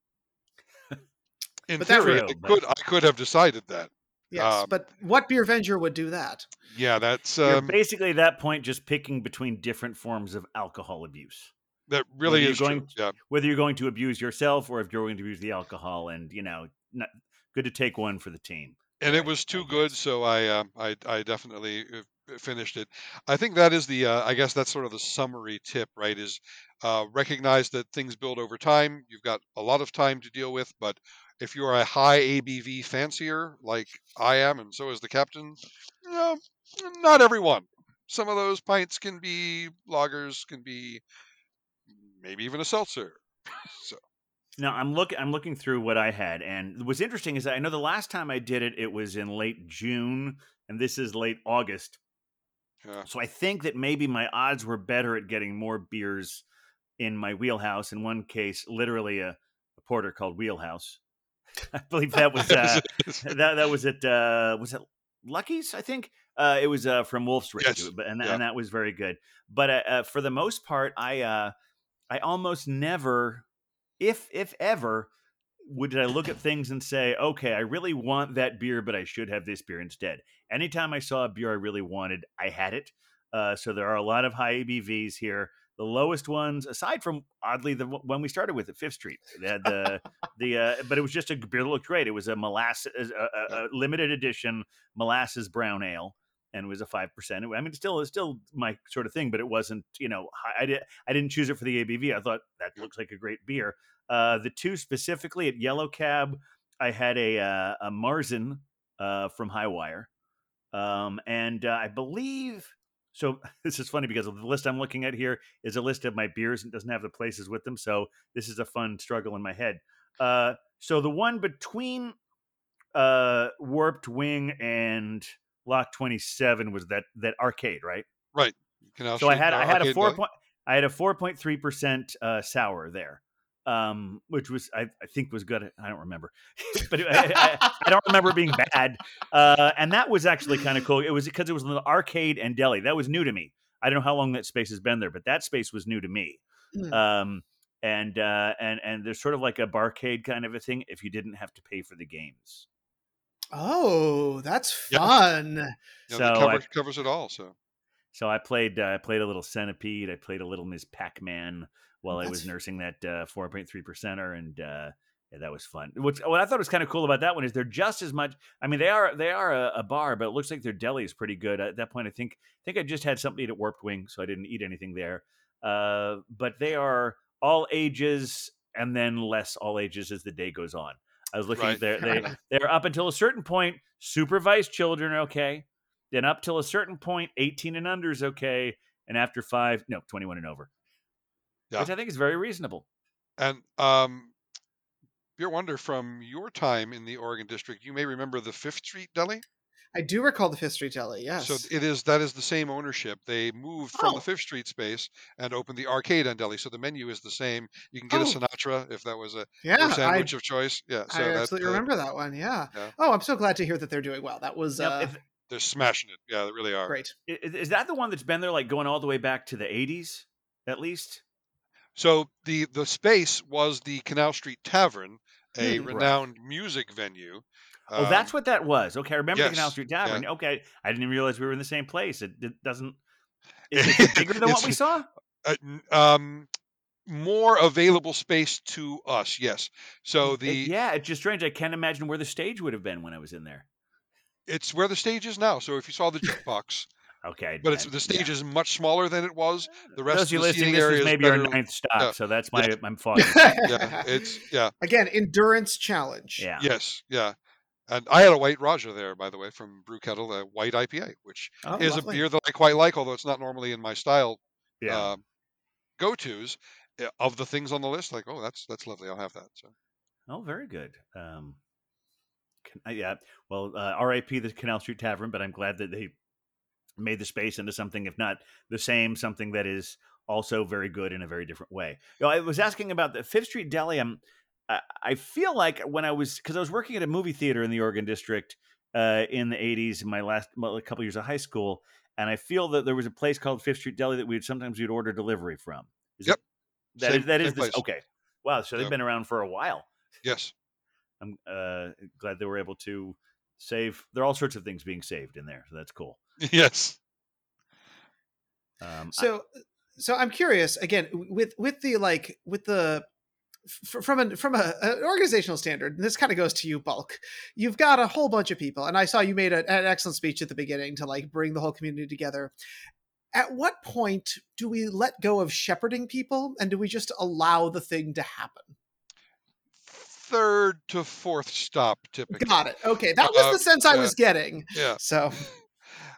In But theory, true, I but- could I could have decided that. Yes. um, but what beer venger would do that? Yeah, that's You're um, basically at that point just picking between different forms of alcohol abuse. That really you're is going true. Yeah, Whether you're going to abuse yourself or if you're going to abuse the alcohol, and you know, not, good to take one for the team. and it was too good, so I uh, I I definitely uh, finished it. I think that is the uh, I guess that's sort of the summary tip, right? Is uh, recognize that things build over time. You've got a lot of time to deal with, but if you're a high ABV fancier like I am, and so is the captain, you know, not everyone. Some of those pints can be lagers, can be maybe even a seltzer. so Now I'm look I'm looking through what I had, and what's interesting is that I know the last time I did it, it was in late June, and this is late August. yeah, So I think that maybe my odds were better at getting more beers in my wheelhouse. In one case, literally a, a porter called Wheelhouse. I believe that was uh, that that was at uh, was it Lucky's? I think uh, it was uh, from Wolf's Ridge, Yes, but and, yeah. and that was very good. But uh, uh, for the most part, I uh, I almost never, if if ever, would I look at things and say, okay, I really want that beer, but I should have this beer instead. Anytime I saw a beer I really wanted, I had it. Uh, so there are a lot of high ABVs here. the lowest ones, aside from oddly the one- one we started with at Fifth Street. They had the the uh, but it was just a beer that looked great. It was a molasses a, a, a limited edition molasses brown ale. And it was a five percent. I mean, it's still it's still my sort of thing, but it wasn't. You know, high- I did I didn't choose it for the ABV. I thought that looks like a great beer. Uh, the two specifically at Yellow Cab, I had a uh, a Marzen uh, from Highwire, um, and uh, I believe so. This is funny because the list I'm looking at here is a list of my beers and doesn't have the places with them. So this is a fun struggle in my head. Uh, so the one between uh, Warped Wing and Lock 27 was that that arcade, right? Right. So I had uh, I had a four point I had a four point three percent uh, sour there, um, which was I, I think was good. I don't remember, but I, I, I don't remember it being bad. Uh, and that was actually kind of cool. It was because it was in the arcade and deli. That was new to me. I don't know how long that space has been there, but that space was new to me. Hmm. Um, and uh, and and there's sort of like a barcade kind of a thing if you didn't have to pay for the games. Oh, that's Yeah. fun. You know, so I- covers, it all. So So I played uh, I played a little Centipede. I played a little Ms. Pac Man while I was nursing that uh, 4.3 percenter, and uh, yeah, that was fun. What's, what I thought was kind of cool about that one is they're just as much. I mean, they are they are a, a bar, but it looks like their deli is pretty good. At that point, I think I think I just had something to eat at Warped Wing, so I didn't eat anything there. Uh, but they are all ages, and then less all ages as the day goes on. I was looking at Right. their they they're up until a certain point. Supervised children are okay. Then up till a certain point, 18 and under is okay. And after five, no, 21 and over. Yeah. Which I think is very reasonable. and um, Beer Wonder from your time in the Oregon District, you may remember the Fifth Street Deli. I do recall the Fifth Street Deli. Yes. So it is that is the same ownership. They moved from Oh. the Fifth Street space and opened the arcade on deli. So the menu is the same. You can get a Oh. Sinatra if that was a yeah, your I, sandwich of choice. Yeah, so I that, absolutely uh, remember that one. Yeah. yeah. Oh, I'm so glad to hear that they're doing well. That was Now, uh, if- they're smashing it. Yeah, they really are. great. i- i- is that the one that's been there like going all the way back to the 80s at least? So the the space was the Canal Street Tavern, a Hmm. Right. renowned music venue. Oh, that's Um, what that was. Okay, I remember the Canal yes, Street yeah. Okay, I didn't realize we were in the same place. It, it doesn't. Is it bigger than what we saw? uh, um, more available space to us. Yes. So It- the yeah, it's just strange. I can't imagine where the stage would have been when I was in there. it's where the stage is now. So if you saw the jukebox, Okay, but it's the stage yeah. is much smaller than it was. The rest Those of of the listening, seating area is is maybe our ninth stop, yeah, so that's my yeah. I'm foggy. Yeah, it's yeah, Again, endurance challenge. yeah. yes, yeah. And I had a white Raja there, by the way, from Brew Kettle, a white IPA, which Oh, is lovely. a beer that I quite like, although it's not normally in my style yeah. um, go tos. Of the things on the list, like, oh, that's that's lovely. I'll have that. So Oh, very good. Um, can, uh, yeah. Well, uh, R.I.P. the Canal Street Tavern, but I'm glad that they made the space into something, if not the same, something that is also very good in a very different way. You know, I was asking about the Fifth Street Deli. I'm, I, I feel like when I was because I was working at a movie theater in the Oregon District uh, in the '80s, in my last well, a couple years of high school, and I feel that there was a place called Fifth Street Deli that we'd sometimes we'd order delivery from. Is Yep. It, that Same- is that is this, okay. Wow, so they've Yep. been around for a while. yes, I'm uh, glad they were able to save. There are all sorts of things being saved in there, so that's cool. yes. Um, I- So, so I'm curious again with with the like with the f- from an from a, an organizational standard. And this kind of goes to you, bulk. You've got a whole bunch of people, and I saw you made a, an excellent speech at the beginning to like bring the whole community together. At what point do we let go of shepherding people, and do we just allow the thing to happen? Third to fourth stop, typically. Got it. Okay, that was Uh, the sense I was getting. Yeah. So,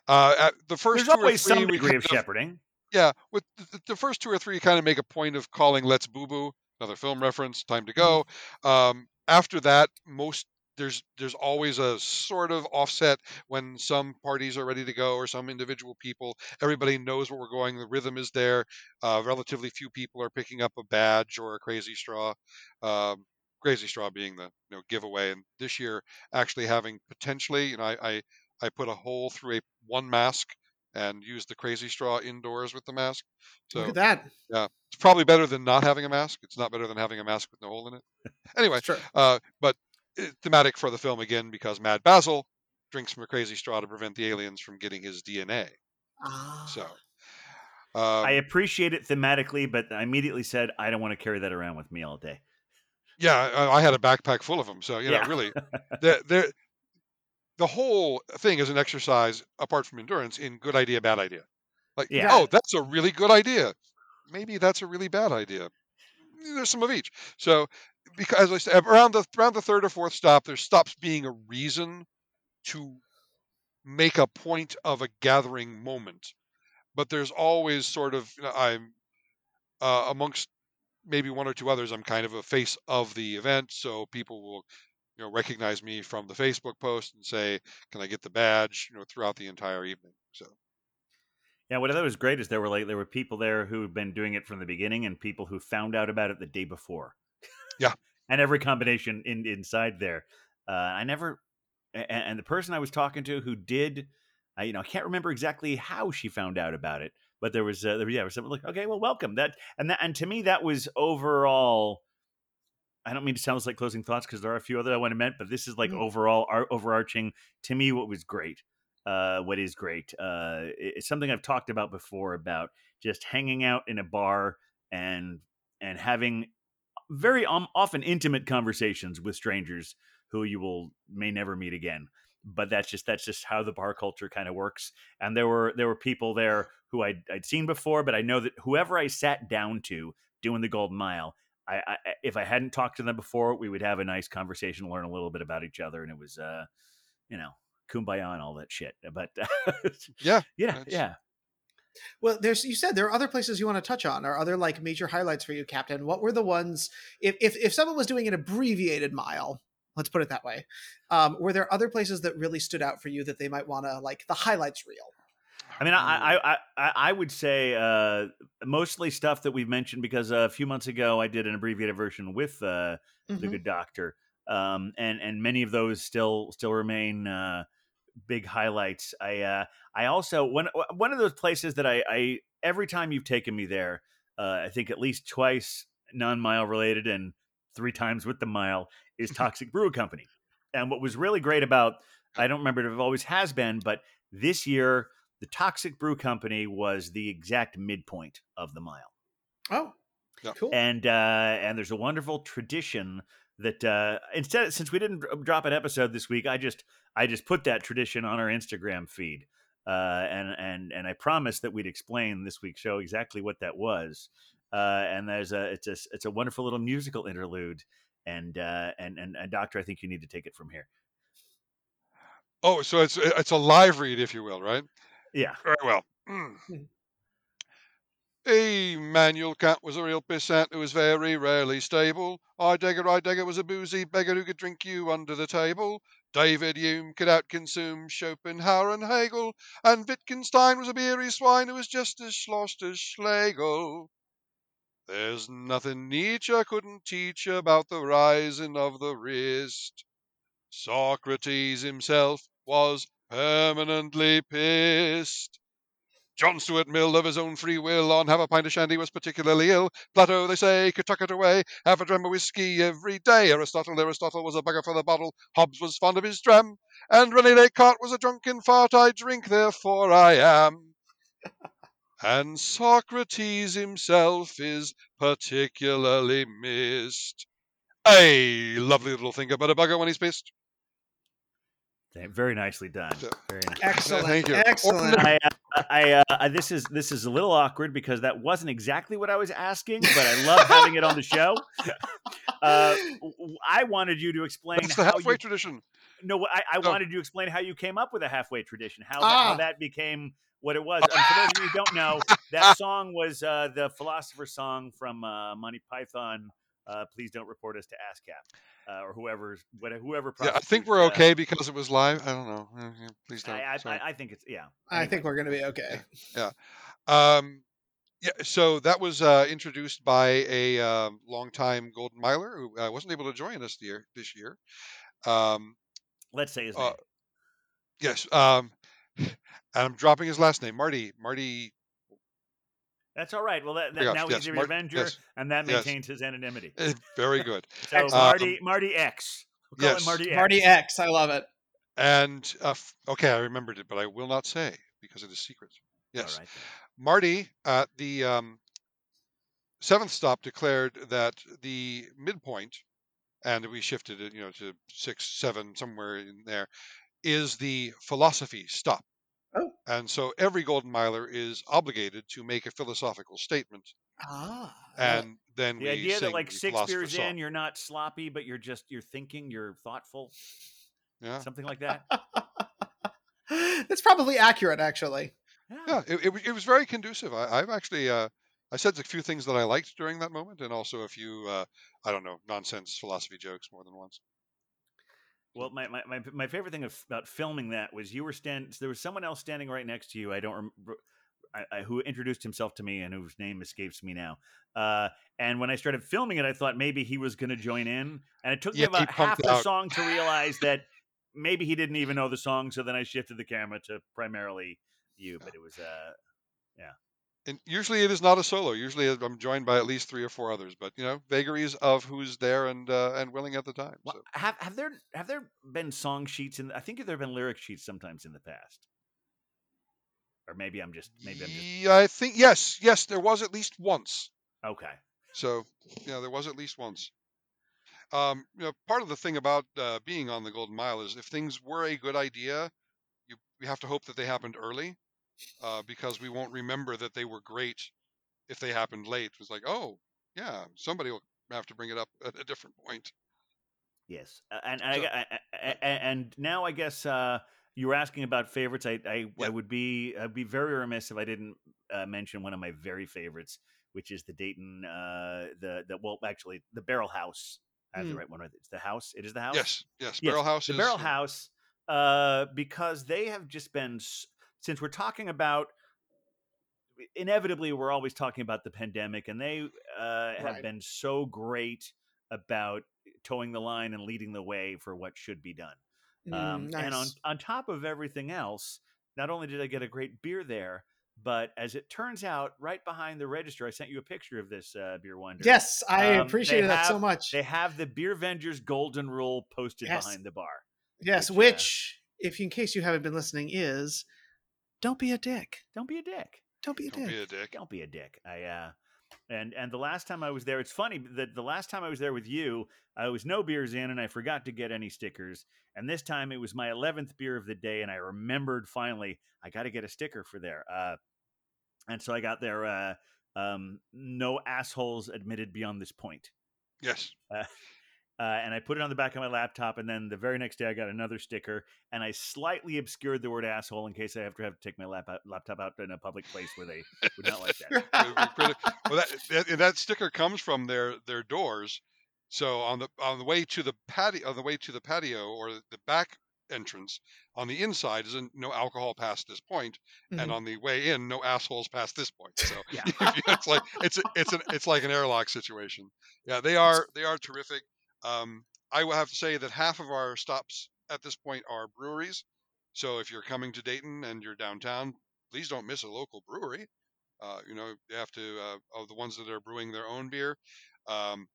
Uh, at the first there's two always or three, some degree kind of of- shepherding. Yeah, with the, the first two or three, you kind of make a point of calling "Let's Boo Boo" another film reference. Time to go. Um, after that, most there's there's always a sort of offset when some parties are ready to go or some individual people. Everybody knows what we're going. The rhythm is there. Uh, relatively few people are picking up a badge or a crazy straw. Um, crazy straw being the you know giveaway, and this year actually having potentially, you know, I I, I put a hole through a one mask and use the crazy straw indoors with the mask. So look at that. Yeah, it's probably better than not having a mask. It's not better than having a mask with no hole in it. Anyway, Sure. uh, but uh, thematic for the film again because Mad Basil drinks from a crazy straw to prevent the aliens from getting his DNA. Ah. So, Um, I appreciate it thematically, but I immediately said I don't want to carry that around with me all day. yeah, I, I had a backpack full of them. So you know, Yeah. really, the the the whole thing is an exercise apart from endurance in good idea, bad idea. Like, Yeah. oh, that's a really good idea. Maybe that's a really bad idea. There's some of each. So because as I said, around the around the third or fourth stop, there stops being a reason to make a point of a gathering moment. But there's always sort of you know, I'm uh, amongst maybe one or two others. I'm kind of a face of the event, so people will you know recognize me from the Facebook post and say, "Can I get the badge?" You know, throughout the entire evening. So Yeah, what I thought was great is there were like there were people there who had been doing it from the beginning and people who found out about it the day before. Yeah. and every combination in inside there. Uh, I never, and, and the person I was talking to who did, I you know I can't remember exactly how she found out about it, but there was uh, there, yeah, there was something like okay, well, welcome that and that and to me that was overall. I don't mean to sound like closing thoughts because there are a few other I want to meant, but this is like Mhm. overall our overarching to me what was great uh, what is great. Uh, it's something I've talked about before about just hanging out in a bar and and having very um, often intimate conversations with strangers who you will may never meet again. But that's just that's just how the bar culture kind of works. And there were there were people there who I'd, I'd seen before, but I know that whoever I sat down to doing the Golden Mile, I, I if I hadn't talked to them before, we would have a nice conversation, learn a little bit about each other, and it was uh, you know, kumbaya and all that shit. But Yeah, yeah, that's- yeah. Well, there's you said there are other places you want to touch on, or other like major highlights for you, Captain. What were the ones? If if if someone was doing an abbreviated mile, let's put it that way, um, were there other places that really stood out for you that they might want to like the highlights reel? I mean, I, I, I, I would say uh, mostly stuff that we've mentioned because a few months ago I did an abbreviated version with uh, the Mhm. Good Doctor, um, and and many of those still still remain uh, big highlights. I uh, I also one one of those places that I, I every time you've taken me there, uh, I think at least twice non mile related and three times with the mile is Toxic Brew Company. And what was really great about I don't remember if it always has been, but this year the Toxic Brew Company was the exact midpoint of the mile Oh, Yeah. cool. and uh, and there's a wonderful tradition that uh, instead since we didn't drop an episode this week, I just I just put that tradition on our Instagram feed, uh, and and and I promised that we'd explain this week's show exactly what that was. Uh, and there's a it's a it's a wonderful little musical interlude, and uh, and and and Doctor, I think you need to take it from here. Oh, so it's it's a live read, if you will, right? Yeah, Very well. Mm. Hmm. Immanuel Kant was a real pissant who was very rarely stable. Heidegger, Heidegger was a boozy beggar who could drink you under the table. David Hume could outconsume Schopenhauer and Hegel. And Wittgenstein was a beery swine who was just as sloshed as Schlegel. There's nothing Nietzsche couldn't teach about the rising of the wrist. Socrates himself was permanently pissed. John Stuart Mill, of his own free will, on have a pint of shandy was particularly ill. Plato, they say, could tuck it away, have a dram of whiskey every day. Aristotle, Aristotle was a bugger for the bottle. Hobbes was fond of his dram, and Rene Descartes was a drunken fart. I drink, therefore I am. and Socrates himself is particularly missed. A lovely little thing but a bugger when he's pissed. Very nicely done. Very nice. Excellent. Thank you. Excellent. I, uh, I, uh, this is this is a little awkward because that wasn't exactly what I was asking, but I love having it on the show. Uh, w- w- I wanted you to explain That's the how halfway you, tradition. no, I, I Oh. wanted you to explain how you came up with a halfway tradition, how, that, how Ah. that became what it was. And for those of you who don't know, that song was uh, the philosopher song from uh, Monty Python. Uh, Please don't report us to ASCAP uh, or whoever's whatever, whoever. Yeah, I think we're uh, okay because it was live. I don't know. Uh, Please don't. I, I, I, I think it's yeah. I think we're going to be okay. Um, yeah, so that was uh, introduced by a um, longtime Golden Miler who uh, wasn't able to join us year, this year. Um, Let's say his uh, name. yes, um, and I'm dropping his last name, Marty. Marty. That's all right. Well, that, that, Yes, now yes, he's a Mar- Avenger, yes, and that yes. maintains his anonymity. eh, Very good. So Excellent. Marty, Um, Marty X. We'll yes. Marty X. Marty X, I love it. And uh, f- okay, I remembered it, but I will not say because it is secret. All Yes. right. Marty at the um, seventh stop declared that the midpoint, and we shifted it, you know, to six, seven, somewhere in there, is the philosophy stop. Oh. And so every Golden Miler is obligated to make a philosophical statement, Ah. and then The idea that like six beers song. in, you're not sloppy, but you're just you're thinking, you're thoughtful, Yeah, something like that. That's probably accurate, actually. yeah, it, it, was- it was very conducive. I, I've actually uh, I said a few things that I liked during that moment, and also a few uh, I don't know nonsense philosophy jokes more than once. Well, my, my, my, my favorite thing about filming that was you were stand. There was someone else standing right next to you. I don't remember. I, I, who introduced himself to me and whose name escapes me now. Uh, and when I started filming it, I thought maybe he was going to join in, and it took Yeah, me about half the out. song to realize that maybe he didn't even know the song. So then I shifted the camera to primarily you. But it was uh, And usually it is not a solo. Usually I'm joined by at least three or four others. But you know, vagaries of who's there and uh, and willing at the time. So. have have there have there been song sheets and I think there have been lyric sheets sometimes in the past, or maybe I'm just maybe I'm just Yeah, I think yes, yes, there was at least once. okay. So yeah, there was at least once. Um, you know, part of the thing about uh, being on the Golden Mile is if things were a good idea, you we have to hope that they happened early, uh, because we won't remember that they were great if they happened late. It was like, oh yeah, somebody will have to bring it up at a different point. Yes, and and, So- I- I- I- and now I guess uh, you were asking about favorites. I I, Yeah. Would be I'd be very remiss if I didn't uh, mention one of my very favorites, which is the Dayton uh, the the well actually the Barrel House. I have the Mm. right one. right? It's the house. It is the house. Yes, yes, Yes, Barrel House the is Barrel. House, uh, because they have just been since we're talking about. Inevitably, we're always talking about the pandemic, and they uh, have Right. been so great about towing the line and leading the way for what should be done. Um, Mm, And on on top of everything else, not only did I get a great beer there, but as it turns out, right behind the register, I sent you a picture of this uh, beer wonder. Yes, I Um, they appreciated that so much. They have the Beer Vengers Golden Rule posted Yes. behind the bar. yes, which, uh, which, if in case you haven't been listening, is don't be a dick. Don't be a dick. Don't be a Don't dick. be a dick. Don't be a dick. I uh and and the last time I was there, it's funny that the last time I was there with you, I was no beers in and I forgot to get any stickers. And this time it was my eleventh beer of the day, and I remembered finally I got to get a sticker for there. Uh, and so I got their uh, um, no assholes admitted beyond this point. Yes. Uh, and I put it on the back of my laptop, and then the very next day I got another sticker, and I slightly obscured the word asshole in case I have to have to take my lap laptop out in a public place where they would not like that. It would be pretty- well, that, that that sticker comes from their their doors. So on the on the way to the patio, on the way to the patio or the back entrance, on the inside is no alcohol past this point, and Mhm. on the way in, no assholes past this point. So Yeah. it's like it's a, it's an it's like an airlock situation. Yeah, they are they are terrific. Um, I will have to say that half of our stops at this point are breweries. So if you're coming to Dayton and you're downtown, please don't miss a local brewery. Uh, you know, you have to uh, of the ones that are brewing their own beer. Um,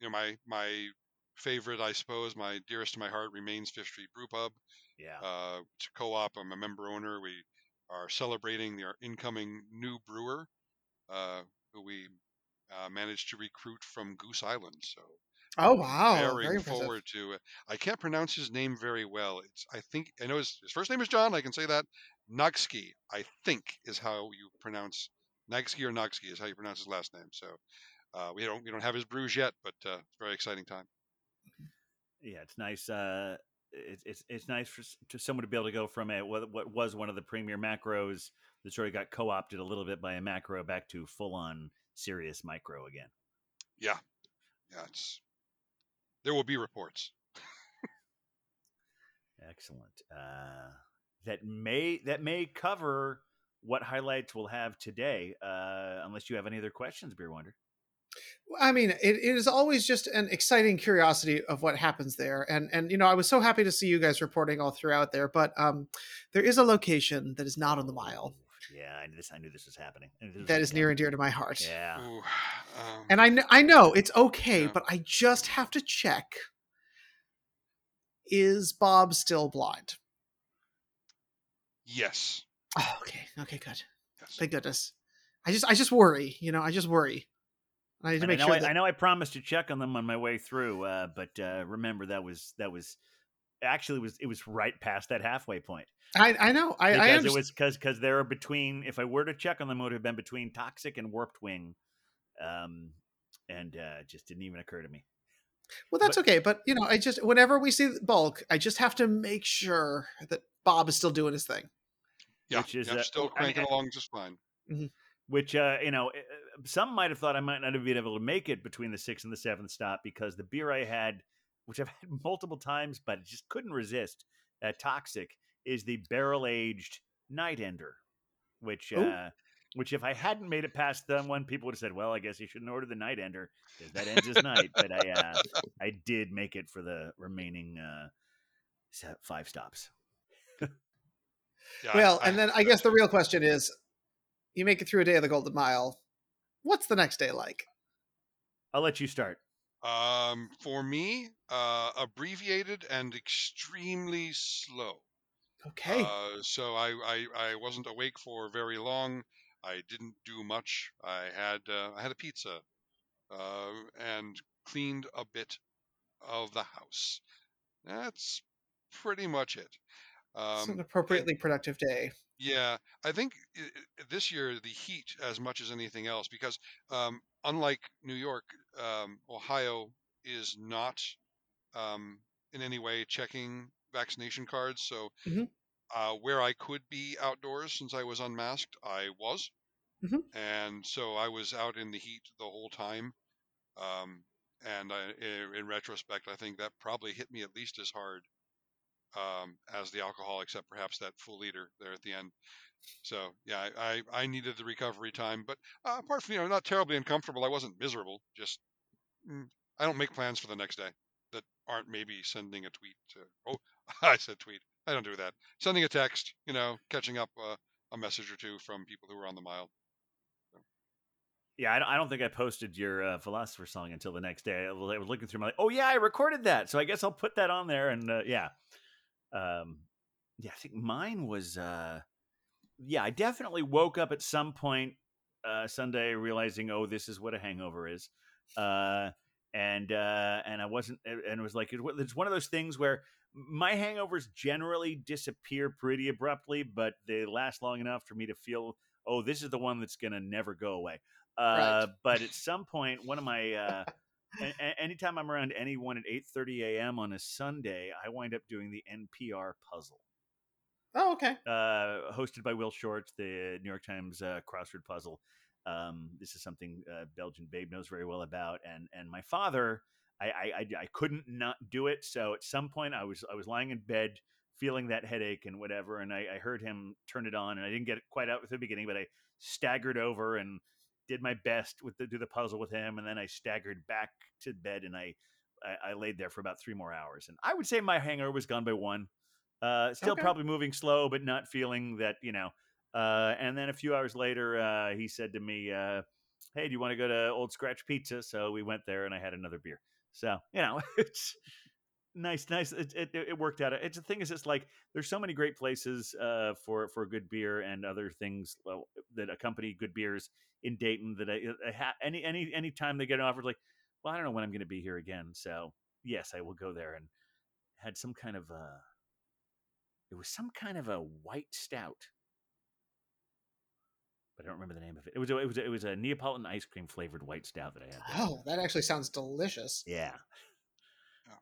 you know, my my favorite, I suppose, my dearest to my heart remains Fifth Street Brew Pub. Yeah. Uh, it's a co-op. I'm a member owner. We are celebrating their incoming new brewer, uh, who we uh, managed to recruit from Goose Island. So Oh wow! very, Very impressive. forward to. Uh, I can't pronounce his name very well. It's I think I know his, his first name is John. I can say that. Nagski, I think, is how you pronounce Nagski or Nagski is how you pronounce his last name. So uh, we don't we don't have his brews yet, but uh, it's a very exciting time. yeah, it's nice. Uh, it's it's it's nice for to someone to be able to go from a what, what was one of the premier macros that sort of got co opted a little bit by a macro back to full on serious micro again. Yeah, yeah. It's there will be reports. Excellent. Uh, that may that may cover what highlights we'll have today. Uh, unless you have any other questions, Beer Wonder. I mean, it, it is always just an exciting curiosity of what happens there, and and you know, I was so happy to see you guys reporting all throughout there. But um, there is a location that is not on the mile Yeah, I knew this. I knew this was happening. I knew this was that gonna is near and dear to my heart. Yeah. Ooh, um, And I kn- I know it's okay, Yeah. but I just have to check: is Bob still blind? yes, Oh, okay, okay, good. Yes. Thank goodness. I just I just worry, you know, I just worry. I need to And make I know sure I, that I know I promised to check on them on my way through, uh, but uh, remember that was that was actually was it was right past that halfway point I I know. I, I because it was because because they're between. If I were to check on them, it would have been between toxic and warped wing, um, and uh, just didn't even occur to me. Well, that's but- okay, but you know, I just whenever we see bulk, I just have to make sure that Bob is still doing his thing. Yeah, which is, yeah, uh, still I mean, cranking uh, along just fine. Which uh, you know, uh, some might have thought I might not have been able to make it between the sixth and the seventh stop because the beer I had, which I've had multiple times, but I just couldn't resist, uh, toxic, is the barrel aged Night Ender, which. Uh, which, if I hadn't made it past that one, people would have said, "Well, I guess you shouldn't order the Night Ender because that ends his night." But I, uh, I did make it for the remaining uh, five stops. Yeah, well, I- and then I guess the real question is, you make it through a day of the Golden Mile. What's the next day like? I'll let you start. Um, for me, uh, abbreviated and extremely slow. Okay. Uh, so I, I I wasn't awake for very long. I didn't do much. I had uh, I had a pizza, uh, and cleaned a bit of the house. That's pretty much it. it's Um, an appropriately productive day. yeah, I think i- this year the heat as much as anything else, because um, unlike New York, um, Ohio is not um, in any way checking vaccination cards. So Mhm. uh, where I could be outdoors since I was unmasked, I was, Mhm. and so I was out in the heat the whole time. Um, and I, in, in retrospect, I think that probably hit me at least as hard um, as the alcohol, except perhaps that full liter there at the end. So yeah, I, I, I needed the recovery time, but uh, apart from you know not terribly uncomfortable, I wasn't miserable. Just mm, I don't make plans for the next day that aren't maybe sending a tweet. To, oh, I said tweet. I don't do that. Sending a text, you know, catching up uh, a message or two from people who were on the mile. Yeah, I don't, think I posted your uh, philosopher song until the next day. I was I was looking through my like, oh yeah, I recorded that, so I guess I'll put that on there. And uh, yeah, um, yeah, I think mine was. Uh, yeah, I definitely woke up at some point uh, Sunday realizing, oh, this is what a hangover is, uh, and uh, and I wasn't, and it was like it's one of those things where my hangovers generally disappear pretty abruptly, but they last long enough for me to feel, oh, this is the one that's gonna never go away. Uh, But at some point, one of my uh, a- anytime I'm around anyone at 8:30 a.m. on a Sunday, I wind up doing the NPR puzzle Oh, okay. uh, hosted by Will Shortz, the New York Times uh, crossword puzzle. Um, this is something uh, Belgian Babe knows very well about, and and my father, I, I I couldn't not do it. So at some point, I was I was lying in bed feeling that headache and whatever, and I, I heard him turn it on, and I didn't get it quite out at the beginning, but I staggered over and did my best with the do the puzzle with him, and then I staggered back to bed, and I I, I laid there for about three more hours, and I would say my hangover was gone by one. Uh, still Okay. probably moving slow, but not feeling that you know. Uh, and then a few hours later, uh, he said to me, uh, "Hey, do you want to go to Old Scratch Pizza?" So we went there, and I had another beer. So you know, it's nice, nice. It, it, it worked out. It's the thing is, it's like there's so many great places uh, for for good beer and other things that accompany good beers in Dayton. That I, I ha- any any any time they get offered, like, well, I don't know when I'm going to be here again. So yes, I will go there and had some kind of uh it was some kind of a white stout but I don't remember the name of it. It was a, it was a, it was a Neapolitan ice cream flavored white stout that I had. there. Oh, that actually sounds delicious. yeah.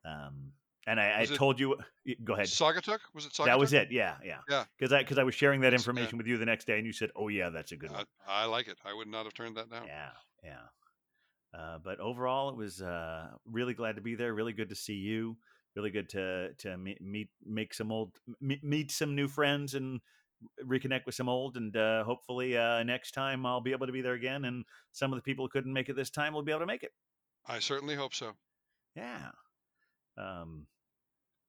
Um, and I, I told you. Go ahead. Saugatuck was it Saugatuck? That was it. Yeah, yeah. Yeah. Because I because I was sharing that That's- yeah. information with you the next day, and you said, "Oh yeah, that's a good I, one." I like it. I would not have turned that down. Yeah, yeah. Uh, but overall, it was uh, really glad to be there. Really good to see you. Really good to to meet, meet make some old meet, meet some new friends and reconnect with some old. And uh, hopefully uh, next time I'll be able to be there again. And some of the people who couldn't make it this time will be able to make it. I certainly hope so. Yeah. Um,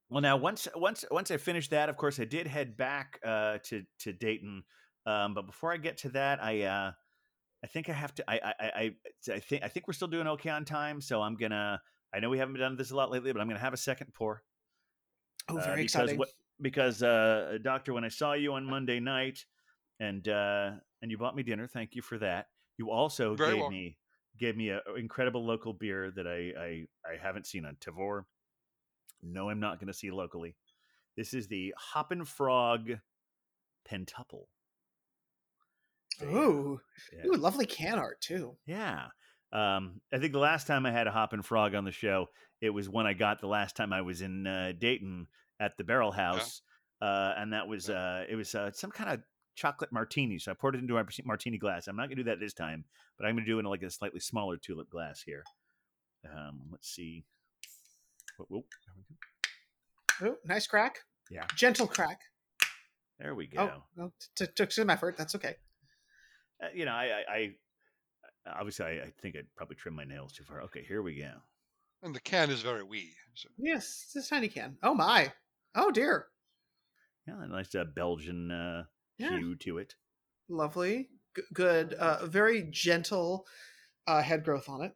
well, now once once once I finished that, of course, I did head back uh, to to Dayton. Um, but before I get to that, I uh, I think I have to. I I I, I think I think we're still doing okay on time. So I'm gonna. I know we haven't done this a lot lately, but I'm gonna have a second pour. Oh, uh, very because exciting. What, because uh, doctor, when I saw you on Monday night, and uh, and you bought me dinner. Thank you for that. You also Very gave welcome. me gave me a a incredible local beer that I I, I haven't seen on Tavour. No, I'm not going to see locally. This is the Hoppin' Frog Pentuple. Uh, Ooh, yeah. ooh, lovely can art too. Yeah. Um, I think the last time I had a Hoppin' Frog on the show, it was when I got the last time I was in uh, Dayton at the Barrel House, uh, and that was uh, it was uh, some kind of chocolate martini. So I poured it into a martini glass. I'm not gonna do that this time, but I'm gonna do it in like a slightly smaller tulip glass here. Um, let's see. Whoa, whoa, there we go. Ooh, nice crack. Yeah. Gentle crack. There we go. Oh, well, t- took some effort. That's okay. Uh, you know, I, I, I obviously I, I think I'd probably trim my nails too far. Okay, here we go. And the can is very wee. So. Yes, it's a tiny can. Oh my. Oh dear. Yeah, a nice uh, Belgian uh, Yeah. hue to it. Lovely. G- good. Uh, very gentle uh, head growth on it.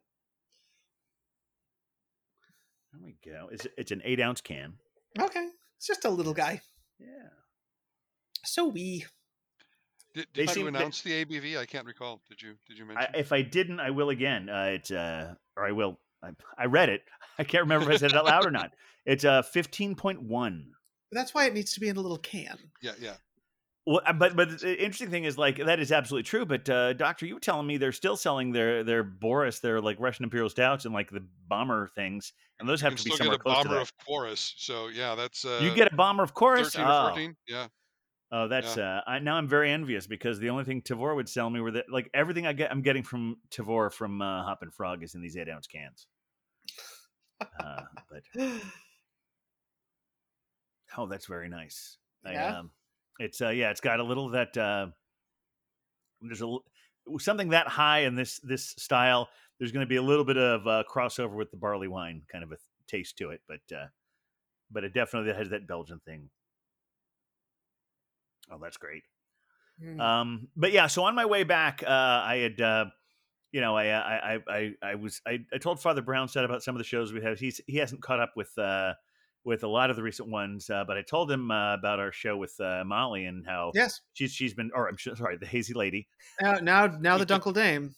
There we go. It's, it's an eight ounce can. Okay. It's just a little guy. Yeah. So wee. Did, They did you seem- they- announce the ABV? I can't recall. Did you? Did you I, mention? if I didn't, I will again. Uh, it's uh, or I will. I, I read it. I can't remember if I said it out loud or not. It's uh, fifteen point one. That's why it needs to be in a little can. yeah, yeah. Well, uh, but but the interesting thing is like that is absolutely true. But uh, doctor, you were telling me they're still selling their their Boris, their like Russian Imperial stouts and like the bomber things, and those You have can to be still somewhere get a close to bomber that. of Chorus. So yeah, that's uh, you get a bomber, of course. thirteen Oh. or fourteen. Yeah. Oh, that's uh I now I'm very envious because the only thing Tavour would sell me were that like everything I get I'm getting from Tavour from uh, Hoppin' Frog is in these eight ounce cans. Uh, but oh, that's very nice. I, Yeah? um, it's uh yeah, it's got a little of that uh there's a something that high in this this style. There's going to be a little bit of uh, crossover with the barley wine kind of a taste to it, but uh but it definitely has that Belgian thing. Oh, that's great. Mm. Um, but yeah, so on my way back, uh, I had, uh, you know, I, I, I, I, was, I, I told Father Brownstout about some of the shows we have. He's, he hasn't caught up with, uh, with a lot of the recent ones, uh, but I told him uh, about our show with uh, Molly and how yes. she's she's been, or I'm sorry, the Hazy Lady. Now, now the Dunkle Dame.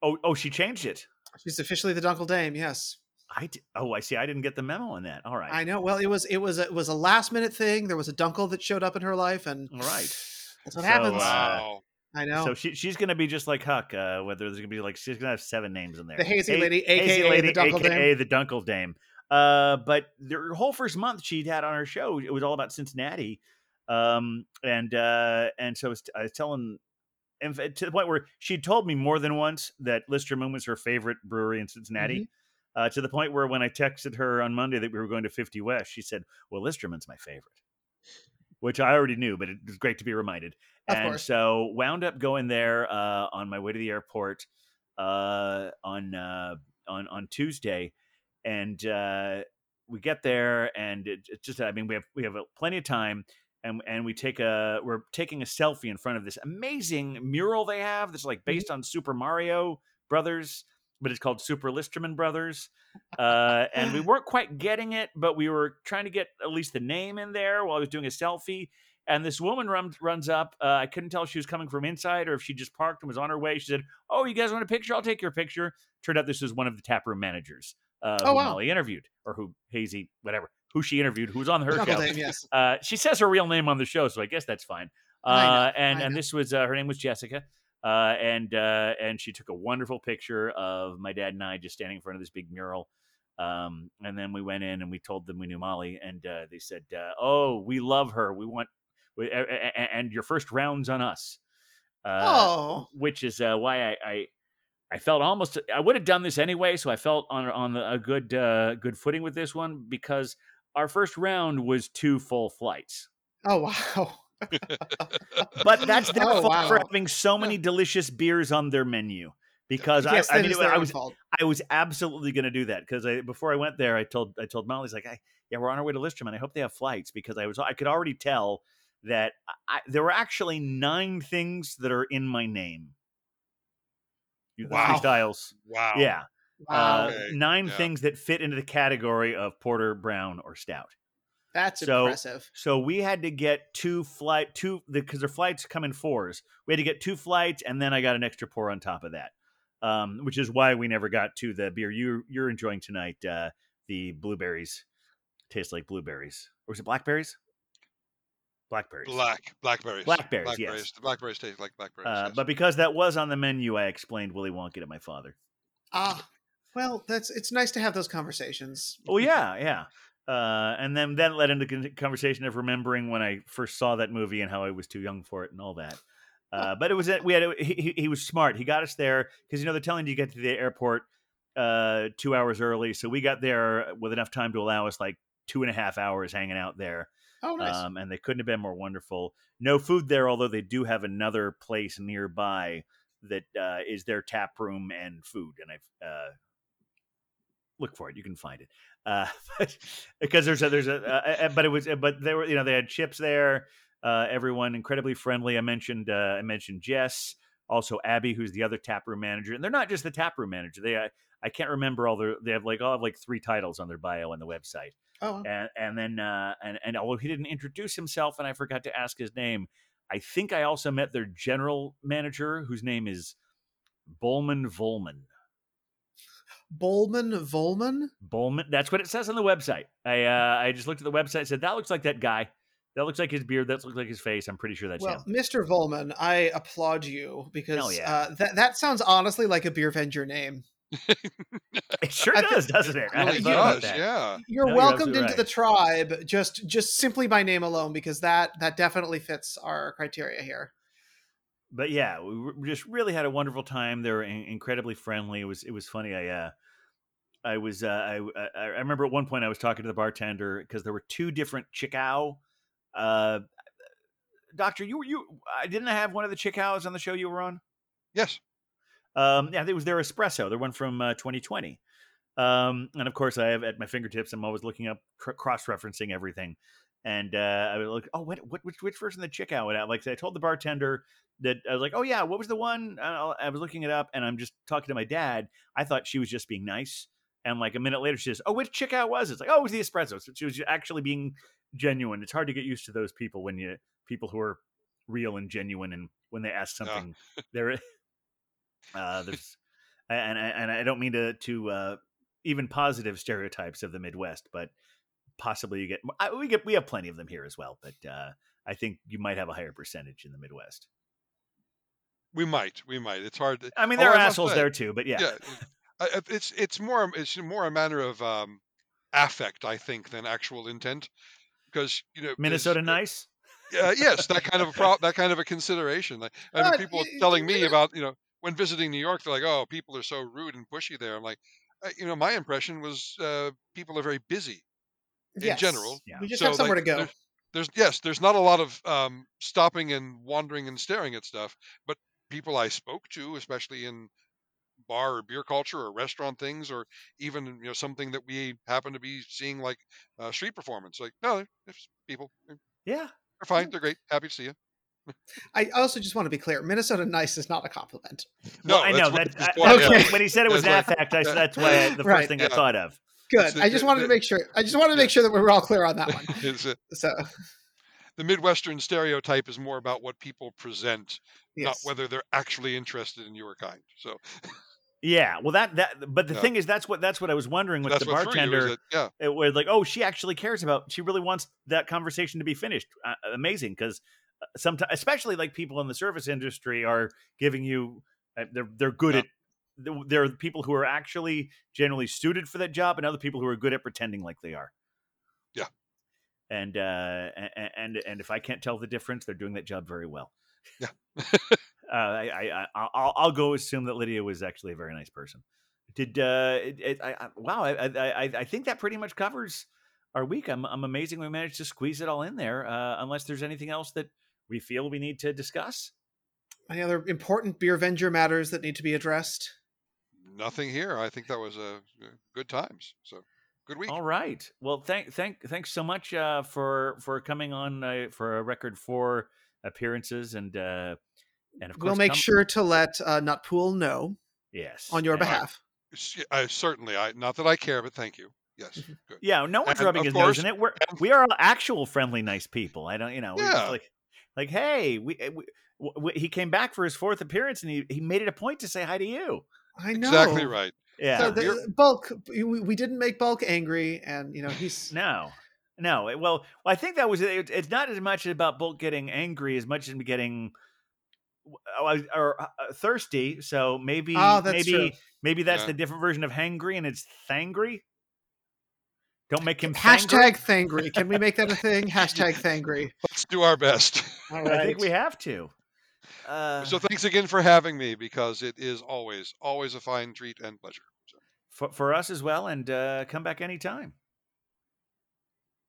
Oh, oh, she changed it. She's officially the Dunkle Dame. Yes, I oh, I see. I didn't get the memo on that. All right, I know. Well, it was it was a, it was a last minute thing. There was a Dunkel that showed up in her life, and all right. that's what So, happens. uh, Wow. I know. So she she's gonna be just like Huck. Uh, whether there's gonna be like she's gonna have seven names in there. the Hazy Ha- Lady, Hazy aka Lady, the Dunkel aka Dame. the Dunkle Dame. Uh, but the whole first month she'd had on her show, it was all about Cincinnati. Um, and uh, and so I was, I was telling, and f- to the point where she told me more than once that Listermann was her favorite brewery in Cincinnati. Mm-hmm. Uh, to the point where when I texted her on Monday that we were going to 50 West, she said, "Well, Listermann's my favorite," which I already knew, but it was great to be reminded. Of and course. so wound up going there uh, on my way to the airport uh, on uh, on on Tuesday, and uh, we get there, and it, it's just I mean we have we have plenty of time. And, and we take a we're taking a selfie in front of this amazing mural they have that's like based on Super Mario Brothers, but it's called Super Listermann Brothers. Uh, and we weren't quite getting it, but we were trying to get at least the name in there while I was doing a selfie. And this woman runs runs up. Uh, I couldn't tell if she was coming from inside or if she just parked and was on her way. She said, "Oh, you guys want a picture? I'll take your picture." Turned out this was one of the taproom managers uh, Oh, who wow. Molly interviewed, or who Hazy, whatever, who she interviewed, who was on her Dunkle show. Dame, yes. Uh, she says her real name on the show, so I guess that's fine. Uh, know, and I and this was uh, her name was Jessica, uh, and uh, and she took a wonderful picture of my dad and I just standing in front of this big mural. Um, and then we went in and we told them we knew Molly, and uh, they said, uh, "Oh, we love her. We want, we, and your first round's on us." Uh, oh, which is uh, why I, I I felt almost I would have done this anyway, so I felt on on the, a good uh, good footing with this one because our first round was two full flights. oh wow. But that's their Oh, fault for having so many delicious beers on their menu. Because yes, I, I mean, is it- their I was fault. I was absolutely going to do that because I before I went there, I told I told Molly's like, I, yeah, we're on our way to Listermann. I hope they have flights because I was I could already tell that I, there were actually nine things that are in my name. You three Wow. styles, Wow. yeah, Wow. uh, Okay, nine yeah. things that fit into the category of porter, brown, or stout. That's So- impressive. So we had to get two flight two because their flights come in fours. We had to get two flights, and then I got an extra pour on top of that, um, which is why we never got to the beer you you're enjoying tonight. Uh, the blueberries taste like blueberries, or was it blackberries? Blackberries. Black blackberries. Blackberries, yes. The blackberries taste like blackberries. Uh, yes. But because that was on the menu, I explained Willy Wonka to my father. Ah, well, that's it's nice to have those conversations. Oh yeah, yeah. Uh, and then that led into con- conversation of remembering when I first saw that movie and how I was too young for it and all that. Uh, but it was we had he, he- he was smart. He got us there because you know they're telling you to get to the airport uh, two hours early, so we got there with enough time to allow us like two and a half hours hanging out there. Oh, nice. Um, and they couldn't have been more wonderful. No food there, although they do have another place nearby that uh, is their tap room and food. And I've uh, look for it; you can find it. Uh, but, because there's a there's a uh, uh, but it was but they were you know they had chips there. Uh, everyone incredibly friendly. I mentioned uh, I mentioned Jess, also Abby, who's the other tap room manager, and they're not just the tap room manager. They I, I can't remember all their they have like all have like three titles on their bio on the website oh, and and then uh, and and although he didn't introduce himself, and I forgot to ask his name, I think I also met their general manager, whose name is Bolman Volman. Bolman Volman. Bolman. That's what it says on the website. I uh, I just looked at the website, said that looks like that guy. That looks like his beard. That looks like his face. I'm pretty sure that's Well, him. Mr. Volman, I applaud you because yeah. uh, that that sounds honestly like a beer venger name. It sure I feel- does, doesn't it? I really hadn't thought about does. Yeah. You're No, you're welcomed into right. the tribe just just simply by name alone because that that definitely fits our criteria here. but yeah, we re- just really had a wonderful time. They were in- incredibly friendly. It was it was funny. I uh, I was uh, I I I remember at one point I was talking to the bartender because there were two different chickow. Uh, Doctor, you were you I didn't have one of the chickows on the show you were on. Yes. Um, yeah, it was their espresso, their one from uh, 2020. Um, and of course, I have at my fingertips. I'm always looking up, cr- cross-referencing everything. And uh, I was like, oh, what, what, which, which version of the chick out would have? Like, I told the bartender that I was like, oh yeah, what was the one? Uh, I was looking it up, and I'm just talking to my dad. I thought she was just being nice, and like a minute later, she says, oh, which chick out was it? It's like, oh, it was the espresso. So she was actually being genuine. It's hard to get used to those people when you people who are real and genuine, and when they ask something, they're uh, there's and I- and I don't mean to to uh, even positive stereotypes of the Midwest, but possibly you get I, we get we have plenty of them here as well. But uh, I think you might have a higher percentage in the Midwest. We might. We might. It's hard. To, I mean, there are assholes there too, but yeah, Yeah. It's it's more it's more a matter of um, affect, I think, than actual intent. Because you know, Minnesota nice. uh, yes, that kind of a pro- that kind of a consideration. Like, I mean, people y- y- telling me you know- about you know when visiting New York, they're like, "Oh, people are so rude and pushy there." I'm like, uh, you know, my impression was uh, people are very busy in Yes. general. Yeah. We just So, have somewhere like, to go. there's- There's yes, there's not a lot of um, stopping and wandering and staring at stuff, but people I spoke to, especially in bar or beer culture or restaurant things, or even you know something that we happen to be seeing like uh, street performance, like no, it's people. Yeah. They're Yeah, fine. They're great. Happy to see you. I also just want to be clear: Minnesota nice is not a compliment. well, No, I know that. this I- point- that's yeah. when he said it was an That's like- affect, I, that's why I, the first Right. thing I thought of. Good. It's I the- just the- wanted to make sure. I just wanted to Yeah. make sure that we were all clear on that one. It's, uh, So the Midwestern stereotype is more about what people present, not whether they're actually interested in your kind. So Yeah, well, that that. But the Yeah. thing is, that's what that's what I was wondering with that's the bartender. Is yeah, it was like, oh, she actually cares about. She really wants that conversation to be finished. Uh, amazing, because sometimes, especially like people in the service industry, are giving you. Uh, they're they're good Yeah. at. th- There are people who are actually generally suited for that job, and other people who are good at pretending like they are. Yeah. And uh, and and if I can't tell the difference, they're doing that job very well. Yeah. uh, I, I, I I'll, I'll go assume that Lydia was actually a very nice person. Did uh, it, it, I, I, wow? I, I I I think that pretty much covers our week. I'm I'm amazing we managed to squeeze it all in there. Uh, unless there's anything else that we feel we need to discuss. any other important beer venger matters that need to be addressed? nothing here. I think that was a uh, good times. So good week. All right. Well, thank thank thanks so much uh, for for coming on uh, for a record four appearances and uh, and of course We'll make come- sure to let uh, Nutpool know yes on your and- behalf. S- I certainly, I not that I care, but thank you. Yes, good. Yeah, no one's And rubbing his course- nose in it. We're we are all actual friendly, nice people. I don't, you know, we're just Yeah. like, like, hey, we, eh, we, w- w- he came back for his fourth appearance, and he he made it a point to say hi to you. I know. Exactly right. Yeah, So the, bulk, we, we didn't make bulk angry, and you know he's no, no. Well, well, I think that was it, it's not as much about Bulk getting angry as much as getting uh, or uh, thirsty. So maybe, Oh, that's maybe, true. maybe that's Yeah. the different version of hangry, and it's thangry. Don't make him hashtag thangry. Can we make that a thing? Hashtag thangry. Let's do our best. All Thangry. I think we have to. Uh, so thanks again for having me because it is always, always a fine treat and pleasure. So, for, for us as well, and uh, come back anytime.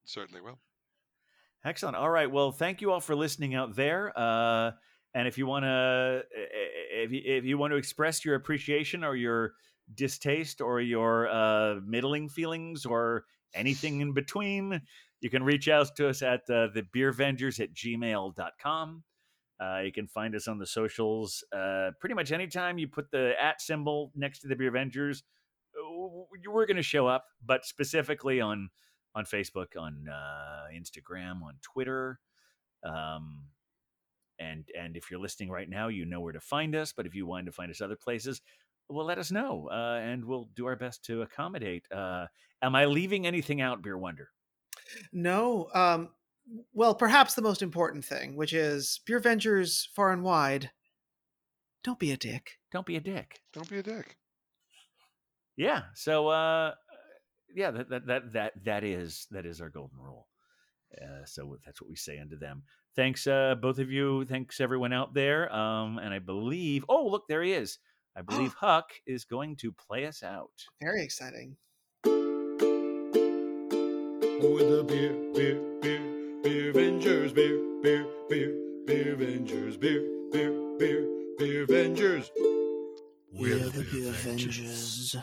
certainly will. Excellent. All right. Well, thank you all for listening out there. Uh, and if you want to, if you, if you want to express your appreciation or your distaste or your uh, middling feelings or anything in between, you can reach out to us at uh, the beervengers at gmail.com. Uh, you can find us on the socials uh, pretty much anytime you put the at symbol next to the Beer Vengers, we're going to show up, but specifically on on Facebook, on uh, Instagram, on Twitter. Um, and and if you're listening right now, you know where to find us. But if you want to find us other places, well, let us know, uh, and we'll do our best to accommodate. Uh, am I leaving anything out, Beer Wonder? No. Um. Well, perhaps the most important thing, which is Beer Vengers far and wide. Don't be a dick. Don't be a dick. Don't be a dick. Yeah. So, uh, yeah, that, that that that that is that is our golden rule. Uh, so that's what we say unto them. Thanks, uh, both of you. Thanks, everyone out there. Um, and I believe. Oh, look, there he is. I believe Huck is going to play us out. Very exciting. With the beer, beer, beer, beer Vengers, beer, beer, beer, beer Vengers, beer, beer, beer, beer Vengers. We're the Beer Vengers.